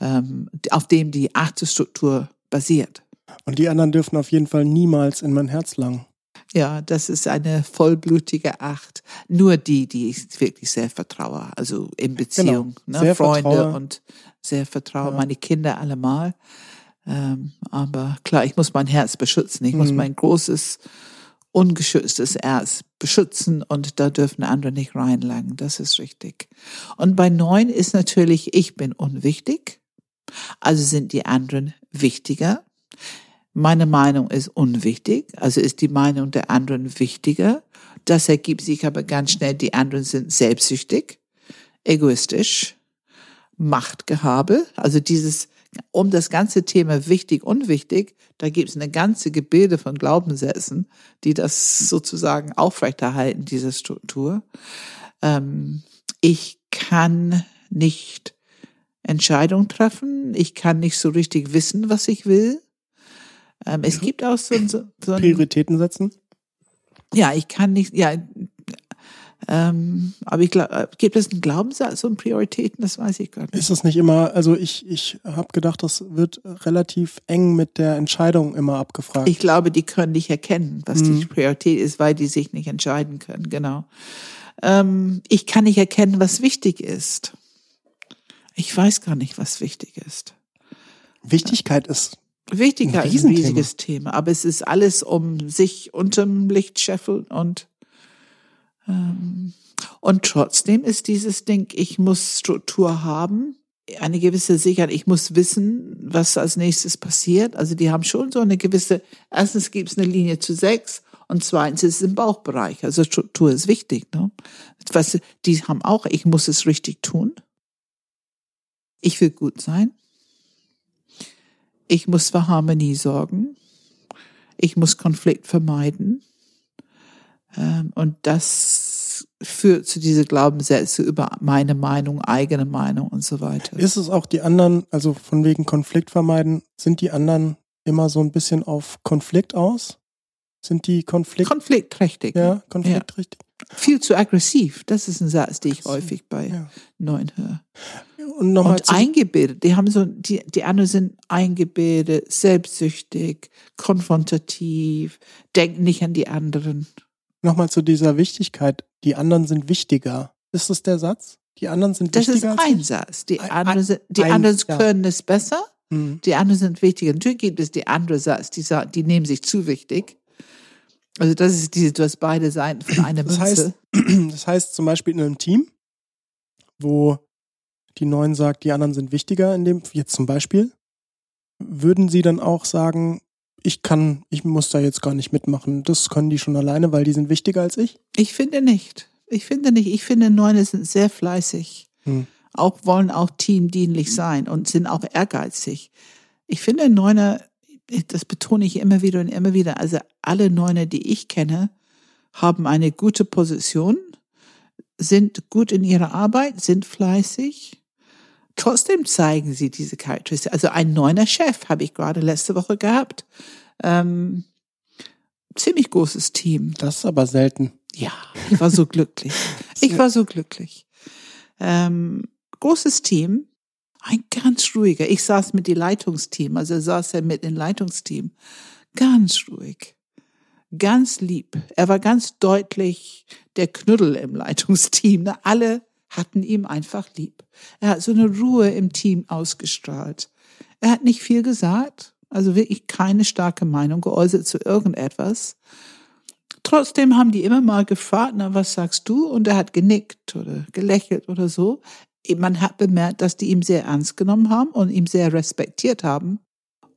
ähm, auf dem die achte Struktur basiert. Und die anderen dürfen auf jeden Fall niemals in mein Herz langen. Ja, das ist eine vollblutige Acht. Nur die, die ich wirklich sehr vertraue, also in Beziehung, ne? Sehr Freunde vertraue. und sehr vertraue, Ja. meine Kinder allemal. Ähm, aber klar, ich muss mein Herz beschützen. Ich muss Mhm. mein großes, ungeschütztes Herz beschützen und da dürfen andere nicht reinlangen. Das ist richtig. Und bei neun ist natürlich, ich bin unwichtig. Also sind die anderen wichtiger. Meine Meinung ist unwichtig, also ist die Meinung der anderen wichtiger. Das ergibt sich aber ganz schnell, die anderen sind selbstsüchtig, egoistisch, Machtgehabe. Also dieses, um das ganze Thema wichtig, unwichtig, da gibt es eine ganze Gebilde von Glaubenssätzen, die das sozusagen aufrechterhalten, diese Struktur. Ähm, ich kann nicht Entscheidungen treffen. Ich kann nicht so richtig wissen, was ich will. Ähm, es gibt auch so, so, so ein, Prioritäten setzen? ja, ich kann nicht, ja, ähm, aber ich glaube, gibt es einen Glaubenssatz und Prioritäten? Das weiß ich gar nicht. Ist das nicht immer, also ich, ich habe gedacht, das wird relativ eng mit der Entscheidung immer abgefragt. Ich glaube, die können nicht erkennen, was die Mhm. Priorität ist, weil die sich nicht entscheiden können, genau. Ähm, ich kann nicht erkennen, was wichtig ist. Ich weiß gar nicht, was wichtig ist. Wichtigkeit ist, Wichtigkeit Ein ist ein riesiges Thema, aber es ist alles um sich unterm Licht scheffeln und ähm, und trotzdem ist dieses Ding, ich muss Struktur haben, eine gewisse Sicherheit, ich muss wissen, was als nächstes passiert. Also die haben schon so eine gewisse, erstens gibt es eine Linie zu sechs und zweitens ist es im Bauchbereich. Also Struktur ist wichtig. Ne? Was, die haben auch, ich muss es richtig tun. Ich will gut sein. Ich muss für Harmonie sorgen. Ich muss Konflikt vermeiden. Ähm, und das führt zu diese Glaubenssätze über meine Meinung, eigene Meinung und so weiter. ist es auch die anderen, also von wegen Konflikt vermeiden, sind die anderen immer so ein bisschen auf Konflikt aus? Sind die Konflikt, Konfliktträchtig. ja, konfliktrichtig? Viel zu aggressiv. Das ist ein Satz, den ich häufig bei Ja. Neuen höre. Und nochmal Und eingebildet. Die haben so, die, die anderen sind eingebildet, selbstsüchtig, konfrontativ, denken nicht an die anderen. noch mal zu dieser Wichtigkeit. Die anderen sind wichtiger. Ist das der Satz? Die anderen sind Das ist wichtiger als ein ich? Satz. Die Ein- anderen, sind, die ein- anderen ja. können es besser. Hm. Die anderen sind wichtiger. Natürlich gibt es die andere Satz, die, die nehmen sich zu wichtig. Also das ist diese, du hast beide Seiten von einer Das Münze. heißt, <clears throat> das heißt zum Beispiel in einem Team, wo die Neuen sagt, die anderen sind wichtiger, in dem, jetzt zum Beispiel, würden sie dann auch sagen, ich kann, ich muss da jetzt gar nicht mitmachen. Das können die schon alleine, weil die sind wichtiger als ich. Ich finde nicht. Ich finde nicht. Ich finde, Neune sind sehr fleißig. Hm. Auch wollen auch teamdienlich sein und sind auch ehrgeizig. Ich finde, Neuner, das betone ich immer wieder und immer wieder, also alle Neuner, die ich kenne, haben eine gute Position, sind gut in ihrer Arbeit, sind fleißig. Trotzdem zeigen sie diese Charakteristik. Also ein neuner Chef habe ich gerade letzte Woche gehabt. Ähm, ziemlich großes Team. Das ist aber selten. Ja, ich war so glücklich. <laughs> Ich war so glücklich. Ähm, großes Team, ein ganz ruhiger. Ich saß mit dem Leitungsteam, also saß er mit dem Leitungsteam. Ganz ruhig, ganz lieb. Er war ganz deutlich der Knuddel im Leitungsteam. Ne? Alle hatten ihm einfach lieb. Er hat so eine Ruhe im Team ausgestrahlt. Er hat nicht viel gesagt, Also wirklich keine starke Meinung geäußert zu irgendetwas. Trotzdem haben die immer mal gefragt, na, was sagst du? Und er hat genickt oder gelächelt oder so. Man hat bemerkt, dass die ihm sehr ernst genommen haben und ihm sehr respektiert haben.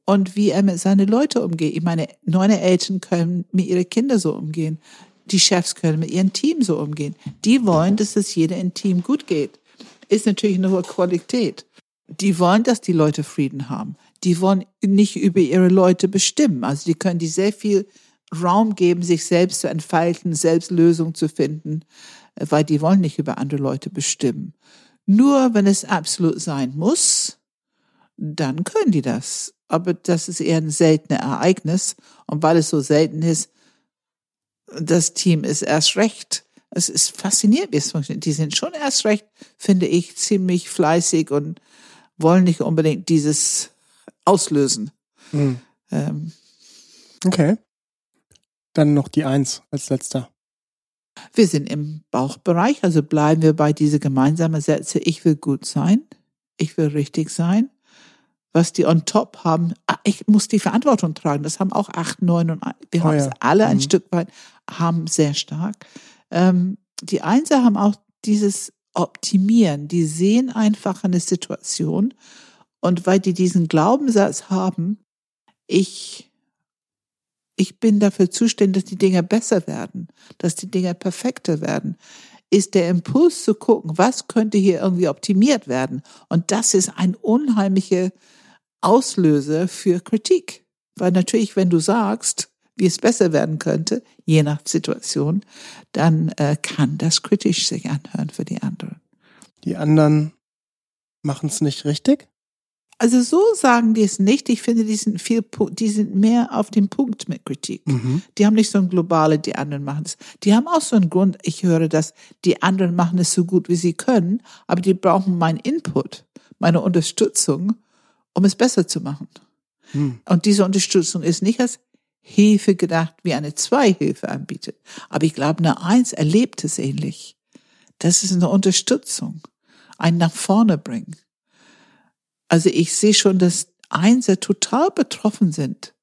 Und wie er mit seinen Leuten umgeht. Ich meine, neune Eltern können mit ihren Kindern so umgehen. Die Chefs können mit ihrem Team so umgehen. Die wollen, dass es jedem im Team gut geht. Ist natürlich eine hohe Qualität. Die wollen, dass die Leute Frieden haben. Die wollen nicht über ihre Leute bestimmen. Also die können die sehr viel Raum geben, sich selbst zu entfalten, selbst Lösungen zu finden, weil die wollen nicht über andere Leute bestimmen. Nur wenn es absolut sein muss, dann können die das. Aber das ist eher ein seltenes Ereignis. Und weil es so selten ist, das Team ist erst recht. Es ist faszinierend, wie es funktioniert. Die sind schon erst recht, finde ich, ziemlich fleißig und wollen nicht unbedingt dieses auslösen. Hm. Ähm, Okay. Dann noch die Eins als letzter. Wir sind im Bauchbereich, also bleiben wir bei diese gemeinsamen Sätze. Ich will gut sein. Ich will richtig sein. Was die on top haben, ah, ich muss die Verantwortung tragen. Das haben auch acht, neun und ein- wir Oh haben ja. es alle ein Mhm. Stück weit, haben sehr stark. Ähm, die Einser haben auch dieses Optimieren. Die sehen einfach eine Situation und weil die diesen Glaubenssatz haben, ich ich bin dafür zuständig, dass die Dinge besser werden, dass die Dinge perfekter werden, ist der Impuls zu gucken, was könnte hier irgendwie optimiert werden. Und das ist ein unheimlicher Auslöser für Kritik. Weil natürlich, wenn du sagst, wie es besser werden könnte, je nach Situation, dann äh, kann das kritisch sich anhören für die anderen. Die anderen machen es nicht richtig. Also so sagen die es nicht. Ich finde, die sind viel, die sind mehr auf dem Punkt mit Kritik. Mhm. Die haben nicht so ein globale, die anderen machen es. Die haben auch so einen Grund, ich höre das, die anderen machen es so gut, wie sie können, aber die brauchen meinen Input, meine Unterstützung, um es besser zu machen. Hm. Und diese Unterstützung ist nicht als Hilfe gedacht, wie eine Zwei-Hilfe anbietet. Aber ich glaube, eine Eins erlebt es ähnlich. Das ist eine Unterstützung, ein nach vorne bringen. Also ich sehe schon, dass Einser total betroffen sind.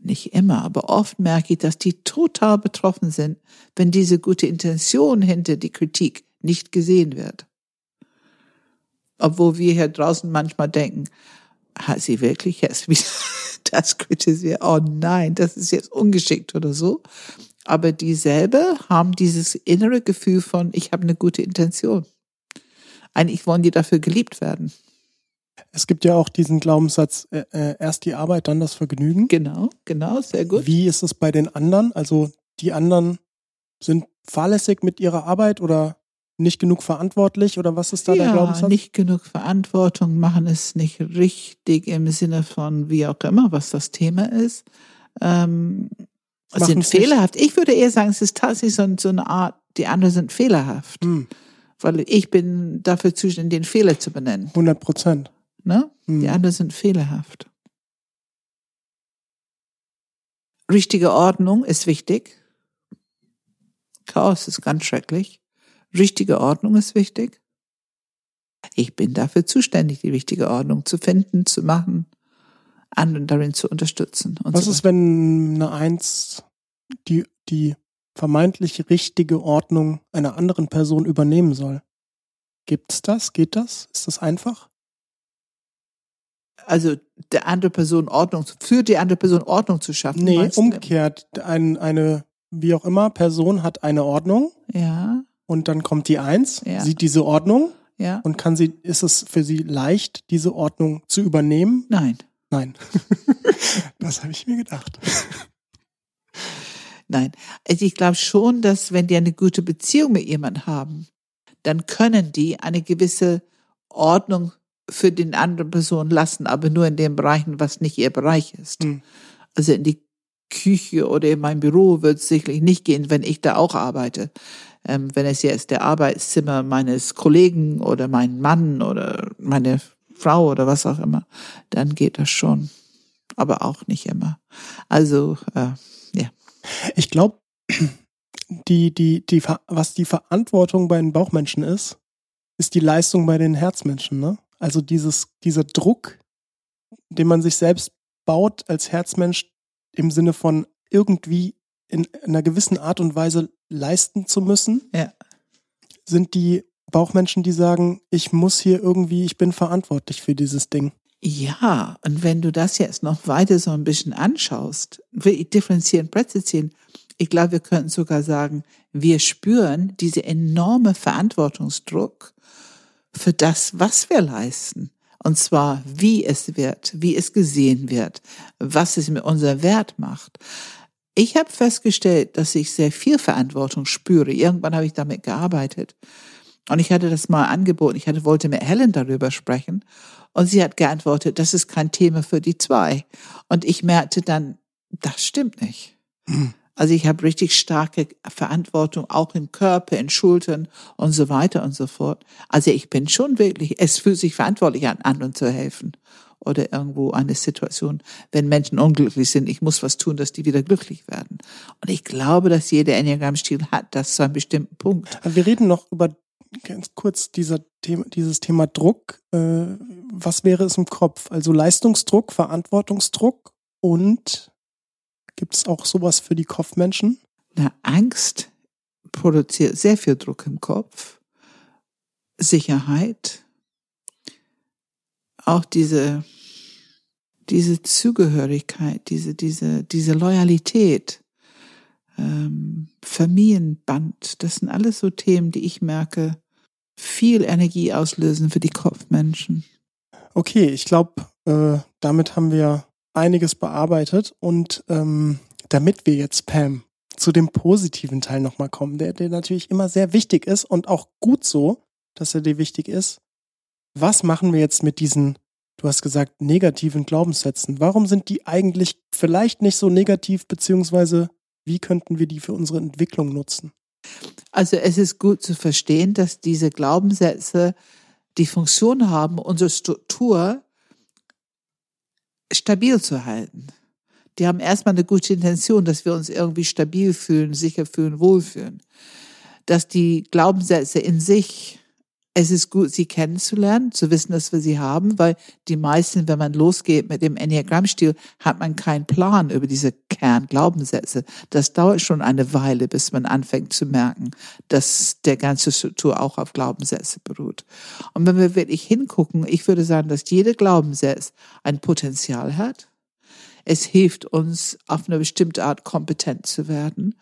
Nicht immer, aber oft merke ich, dass die total betroffen sind, wenn diese gute Intention hinter die Kritik nicht gesehen wird. Obwohl wir hier draußen manchmal denken, hat sie wirklich jetzt wieder <laughs> das kritisiert? Oh nein, das ist jetzt ungeschickt oder so. Aber die selber haben dieses innere Gefühl von, ich habe eine gute Intention. Eigentlich wollen die dafür geliebt werden. Es gibt ja auch diesen Glaubenssatz, äh, äh, erst die Arbeit, dann das Vergnügen. Genau, genau, sehr gut. Wie ist es bei den anderen? Also die anderen sind fahrlässig mit ihrer Arbeit oder nicht genug verantwortlich oder was ist da der ja, Glaubenssatz? nicht genug Verantwortung, machen es nicht richtig im Sinne von wie auch immer, was das Thema ist. Ähm, sind es nicht- fehlerhaft. Ich würde eher sagen, es ist tatsächlich so, so eine Art, die anderen sind fehlerhaft. Hm, Weil ich bin dafür zuständig, den Fehler zu benennen. 100 Prozent. Ne? Hm. Die anderen sind fehlerhaft. Richtige Ordnung ist wichtig. Chaos ist ganz schrecklich. Richtige Ordnung ist wichtig. Ich bin dafür zuständig, die richtige Ordnung zu finden, zu machen, anderen darin zu unterstützen. Was so ist, wenn eine Eins die, die vermeintlich richtige Ordnung einer anderen Person übernehmen soll? Gibt's das? Geht das? Ist das einfach? Also der andere Person Ordnung, für die andere Person Ordnung zu schaffen. Nee, umgekehrt. Ein, eine, wie auch immer, Person hat eine Ordnung Ja, und dann kommt die Eins, Ja. sieht diese Ordnung ja. und kann sie, ist es für sie leicht, diese Ordnung zu übernehmen? Nein, Nein. <laughs> das habe ich mir gedacht. nein. Also ich glaube schon, dass wenn die eine gute Beziehung mit jemandem haben, dann können die eine gewisse Ordnung für den anderen Person lassen, aber nur in den Bereichen, was nicht ihr Bereich ist. Hm. Also in die Küche oder in mein Büro wird es sicherlich nicht gehen, wenn ich da auch arbeite. Ähm, wenn es jetzt der Arbeitszimmer meines Kollegen oder mein Mann oder meine Frau oder was auch immer, dann geht das schon. Aber auch nicht immer. Also, äh, ja. Ich glaube, die, die, die, was die Verantwortung bei den Bauchmenschen ist, ist die Leistung bei den Herzmenschen, ne? Also dieses, dieser Druck, den man sich selbst baut als Herzmensch im Sinne von irgendwie in einer gewissen Art und Weise leisten zu müssen. Ja. Sind die Bauchmenschen, die sagen, ich muss hier irgendwie, ich bin verantwortlich für dieses Ding. Ja, und wenn du das jetzt noch weiter so ein bisschen anschaust, wirklich differenzieren, präzisieren, ich glaube, wir könnten sogar sagen, wir spüren diese enorme Verantwortungsdruck für das, was wir leisten. Und zwar, wie es wird, wie es gesehen wird, was es mit unser Wert macht. Ich habe festgestellt, dass ich sehr viel Verantwortung spüre. Irgendwann habe ich damit gearbeitet. Und ich hatte das mal angeboten. Ich hatte, wollte mit Helen darüber sprechen. Und sie hat geantwortet, das ist kein Thema für die zwei. Und ich merkte dann, das stimmt nicht. Hm. Also ich habe richtig starke Verantwortung, auch im Körper, in Schultern und so weiter und so fort. Also ich bin schon wirklich, es fühlt sich verantwortlich an, anderen zu helfen. Oder irgendwo eine Situation, wenn Menschen unglücklich sind, ich muss was tun, dass die wieder glücklich werden. Und ich glaube, dass jeder Enneagramm-Stil hat das zu einem bestimmten Punkt. Wir reden noch über ganz kurz dieser Thema, dieses Thema Druck. Äh, was wäre es im Kopf? Also Leistungsdruck, Verantwortungsdruck und Gibt es auch sowas für die Kopfmenschen? Na, Angst produziert sehr viel Druck im Kopf. Sicherheit. Auch diese, diese Zugehörigkeit, diese, diese, diese Loyalität. Ähm, Familienband, das sind alles so Themen, die ich merke, viel Energie auslösen für die Kopfmenschen. Okay, ich glaube, äh, damit haben wir einiges bearbeitet und ähm, damit wir jetzt, Pam, zu dem positiven Teil nochmal kommen, der dir natürlich immer sehr wichtig ist und auch gut so, dass er dir wichtig ist. Was machen wir jetzt mit diesen, du hast gesagt, negativen Glaubenssätzen? Warum sind die eigentlich vielleicht nicht so negativ, beziehungsweise wie könnten wir die für unsere Entwicklung nutzen? Also es ist gut zu verstehen, dass diese Glaubenssätze die Funktion haben, unsere Struktur stabil zu halten. Die haben erstmal eine gute Intention, dass wir uns irgendwie stabil fühlen, sicher fühlen, wohlfühlen. Dass die Glaubenssätze in sich es ist gut, sie kennenzulernen, zu wissen, dass wir sie haben, weil die meisten, wenn man losgeht mit dem Enneagrammstil, hat man keinen Plan über diese Kernglaubenssätze. Das dauert schon eine Weile, bis man anfängt zu merken, dass der ganze Struktur auch auf Glaubenssätze beruht. Und wenn wir wirklich hingucken, ich würde sagen, dass jede Glaubenssatz ein Potenzial hat. Es hilft uns, auf eine bestimmte Art kompetent zu werden.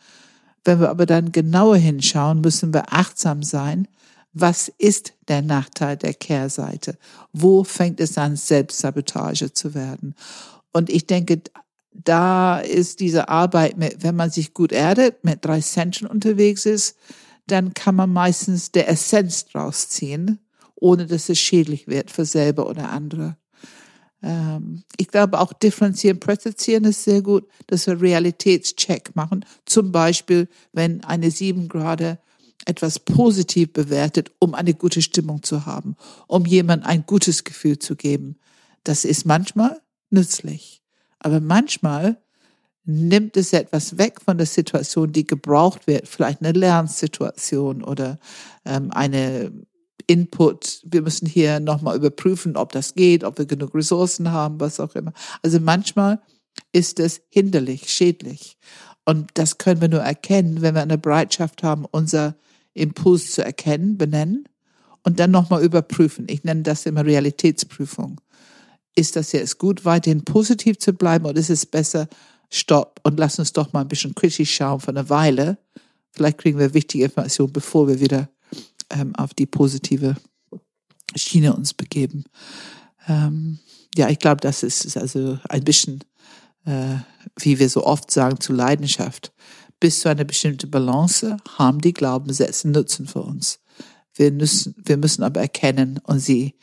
Wenn wir aber dann genauer hinschauen, müssen wir achtsam sein, was ist der Nachteil der Kehrseite? Wo fängt es an, Selbstsabotage zu werden? Und ich denke, da ist diese Arbeit mit, wenn man sich gut erdet, mit drei Senchen unterwegs ist, dann kann man meistens der Essenz draus ziehen, ohne dass es schädlich wird für selber oder andere. Ähm, ich glaube auch differenzieren, präzisieren ist sehr gut, dass wir Realitätscheck machen. Zum Beispiel, wenn eine sieben Grade etwas positiv bewertet, um eine gute Stimmung zu haben, um jemand ein gutes Gefühl zu geben. Das ist manchmal nützlich. Aber manchmal nimmt es etwas weg von der Situation, die gebraucht wird, vielleicht eine Lernsituation oder ähm, eine Input. Wir müssen hier nochmal überprüfen, ob das geht, ob wir genug Ressourcen haben, was auch immer. Also manchmal ist es hinderlich, schädlich. Und das können wir nur erkennen, wenn wir eine Bereitschaft haben, unser Impuls zu erkennen, benennen und dann nochmal überprüfen. Ich nenne das immer Realitätsprüfung. Ist das jetzt gut, weiterhin positiv zu bleiben oder ist es besser, stopp und lass uns doch mal ein bisschen kritisch schauen für eine Weile. Vielleicht kriegen wir wichtige Informationen, bevor wir wieder ähm, auf die positive Schiene uns begeben. Ähm, ja, ich glaube, das ist also ein bisschen, äh, wie wir so oft sagen, zu Leidenschaft bis zu einer bestimmten Balance haben die Glaubenssätze Nutzen für uns. Wir müssen, wir müssen aber erkennen und sie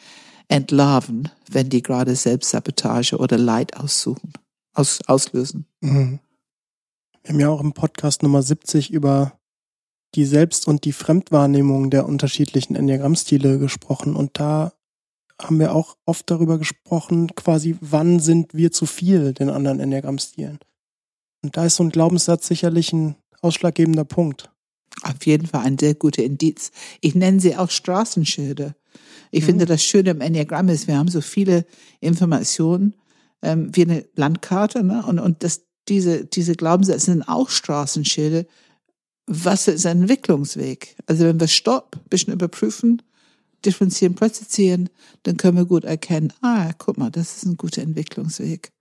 entlarven, wenn die gerade Selbstsabotage oder Leid aussuchen, aus, auslösen. Mhm. Wir haben ja auch im Podcast Nummer 70 über die Selbst- und die Fremdwahrnehmung der unterschiedlichen Enneagrammstile gesprochen und da haben wir auch oft darüber gesprochen, quasi, wann sind wir zu viel den anderen Enneagrammstilen? Und da ist so ein Glaubenssatz sicherlich ein ausschlaggebender Punkt. Auf jeden Fall ein sehr guter Indiz. Ich nenne sie auch Straßenschilder. Ich mhm. finde, das Schöne im Enneagramm ist, wir haben so viele Informationen, ähm, wie eine Landkarte, ne? Und, und das, diese, diese Glaubenssätze sind auch Straßenschilder. Was ist ein Entwicklungsweg? Also wenn wir Stopp, ein bisschen überprüfen, differenzieren, präzisieren, dann können wir gut erkennen, ah, guck mal, das ist ein guter Entwicklungsweg.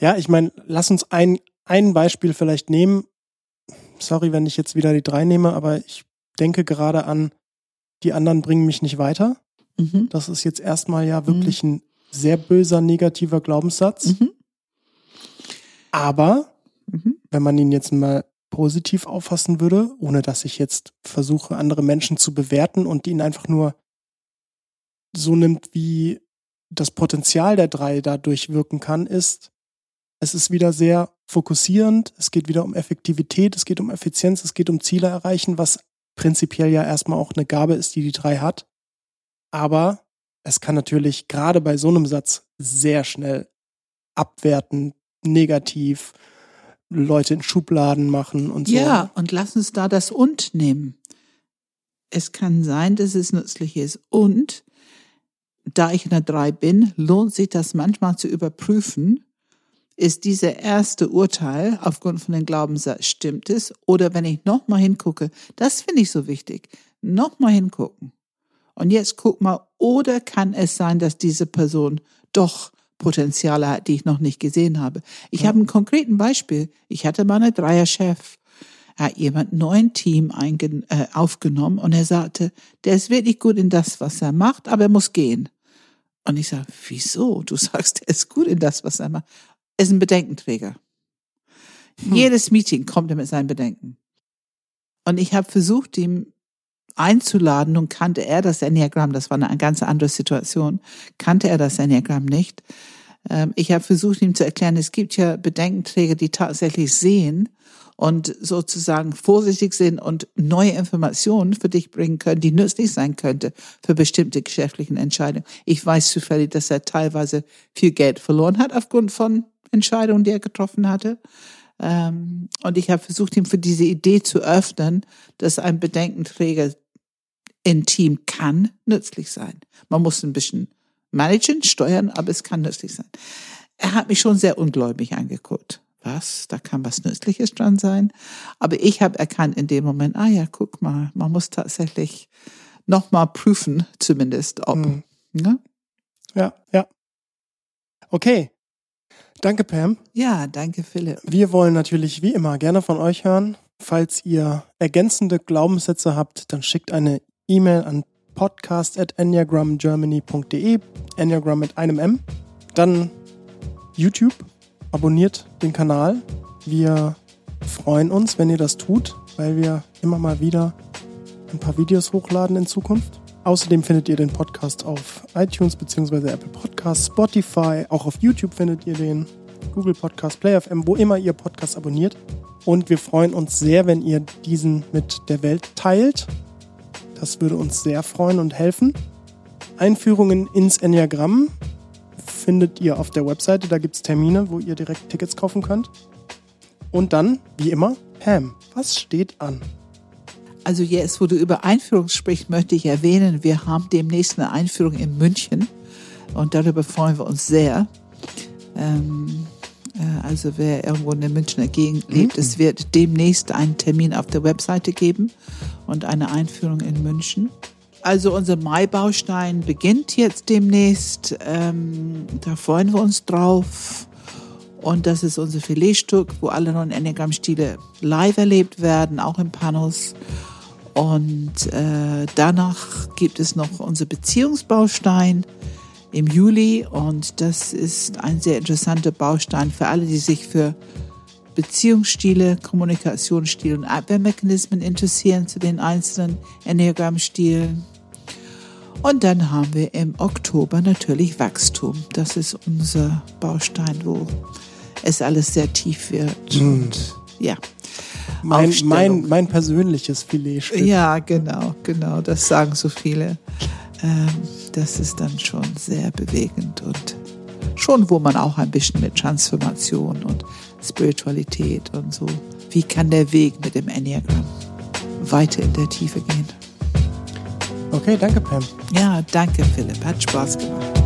Ja, ich meine, lass uns ein, ein Beispiel vielleicht nehmen. Sorry, wenn ich jetzt wieder die drei nehme, aber ich denke gerade an, die anderen bringen mich nicht weiter. Mhm. Das ist jetzt erstmal ja wirklich mhm. ein sehr böser, negativer Glaubenssatz. Mhm. Aber mhm. wenn man ihn jetzt mal positiv auffassen würde, ohne dass ich jetzt versuche, andere Menschen zu bewerten und ihn einfach nur so nimmt, wie das Potenzial der drei dadurch wirken kann, ist, es ist wieder sehr fokussierend, es geht wieder um Effektivität, es geht um Effizienz, es geht um Ziele erreichen, was prinzipiell ja erstmal auch eine Gabe ist, die die drei hat. Aber es kann natürlich gerade bei so einem Satz sehr schnell abwerten, negativ, Leute in Schubladen machen und so. Ja, und lass uns da das und nehmen. Es kann sein, dass es nützlich ist. Und da ich in der drei bin, lohnt sich das manchmal zu überprüfen, ist dieser erste Urteil aufgrund von den Glaubenssatz, stimmt es? Oder wenn ich nochmal hingucke, das finde ich so wichtig, nochmal hingucken. Und jetzt guck mal, oder kann es sein, dass diese Person doch Potenziale hat, die ich noch nicht gesehen habe? Ich ja. habe ein konkreten Beispiel. Ich hatte mal einen Dreier-Chef. Er hat jemand neuen Team äh, aufgenommen und er sagte, der ist wirklich gut in das, was er macht, aber er muss gehen. Und ich sage, wieso? Du <laughs> sagst, er ist gut in das, was er macht. Er ist ein Bedenkenträger. Hm. Jedes Meeting kommt er mit seinen Bedenken. Und ich habe versucht, ihm einzuladen und kannte er das Enneagramm, das war eine ganz andere Situation, kannte er das Enneagramm nicht. Ähm, ich habe versucht, ihm zu erklären, es gibt ja Bedenkenträger, die tatsächlich sehen und sozusagen vorsichtig sind und neue Informationen für dich bringen können, die nützlich sein könnte für bestimmte geschäftlichen Entscheidungen. Ich weiß zufällig, dass er teilweise viel Geld verloren hat aufgrund von Entscheidungen, die er getroffen hatte. Ähm, und ich habe versucht, ihm für diese Idee zu öffnen, dass ein Bedenkenträger in Team kann nützlich sein. Man muss ein bisschen managen, steuern, aber es kann nützlich sein. Er hat mich schon sehr ungläubig angeguckt. Was? Da kann was Nützliches dran sein. Aber ich habe erkannt in dem Moment, ah ja, guck mal, man muss tatsächlich nochmal prüfen, zumindest, ob. Mhm. Ne? Ja, ja. Okay. Danke, Pam. Ja, danke, Philipp. Wir wollen natürlich wie immer gerne von euch hören. Falls ihr ergänzende Glaubenssätze habt, dann schickt eine E-Mail an podcast at enneagramgermany.de, Enneagram mit einem M. Dann YouTube, abonniert den Kanal. Wir freuen uns, wenn ihr das tut, weil wir immer mal wieder ein paar Videos hochladen in Zukunft. Außerdem findet ihr den Podcast auf iTunes bzw. Apple Podcasts, Spotify, auch auf YouTube findet ihr den, Google Podcast, PlayFM, wo immer ihr Podcast abonniert. Und wir freuen uns sehr, wenn ihr diesen mit der Welt teilt. Das würde uns sehr freuen und helfen. Einführungen ins Enneagramm findet ihr auf der Webseite. Da gibt es Termine, wo ihr direkt Tickets kaufen könnt. Und dann, wie immer, Pam, was steht an? Also jetzt, wo du über Einführung sprichst, möchte ich erwähnen, wir haben demnächst eine Einführung in München und darüber freuen wir uns sehr. Ähm, äh, also wer irgendwo in der Münchner Gegend lebt, mhm. es wird demnächst einen Termin auf der Webseite geben und eine Einführung in München. Also unser Mai-Baustein beginnt jetzt demnächst. Ähm, da freuen wir uns drauf. Und das ist unser Filetstück, wo alle neuen Enneagramm-Stile live erlebt werden, auch im Panos. Und äh, danach gibt es noch unser Beziehungsbaustein im Juli. Und das ist ein sehr interessanter Baustein für alle, die sich für Beziehungsstile, Kommunikationsstile und Abwehrmechanismen interessieren zu den einzelnen Enneagramm-Stilen. Und dann haben wir im Oktober natürlich Wachstum. Das ist unser Baustein, wo es alles sehr tief wird. Mhm. Und ja. Mein, mein, mein persönliches Filetstück. Ja, genau, genau. Das sagen so viele. Ähm, das ist dann schon sehr bewegend und schon, wo man auch ein bisschen mit Transformation und Spiritualität und so. Wie kann der Weg mit dem Enneagramm weiter in der Tiefe gehen? Okay, danke Pam. Ja, danke Philipp. Hat Spaß gemacht.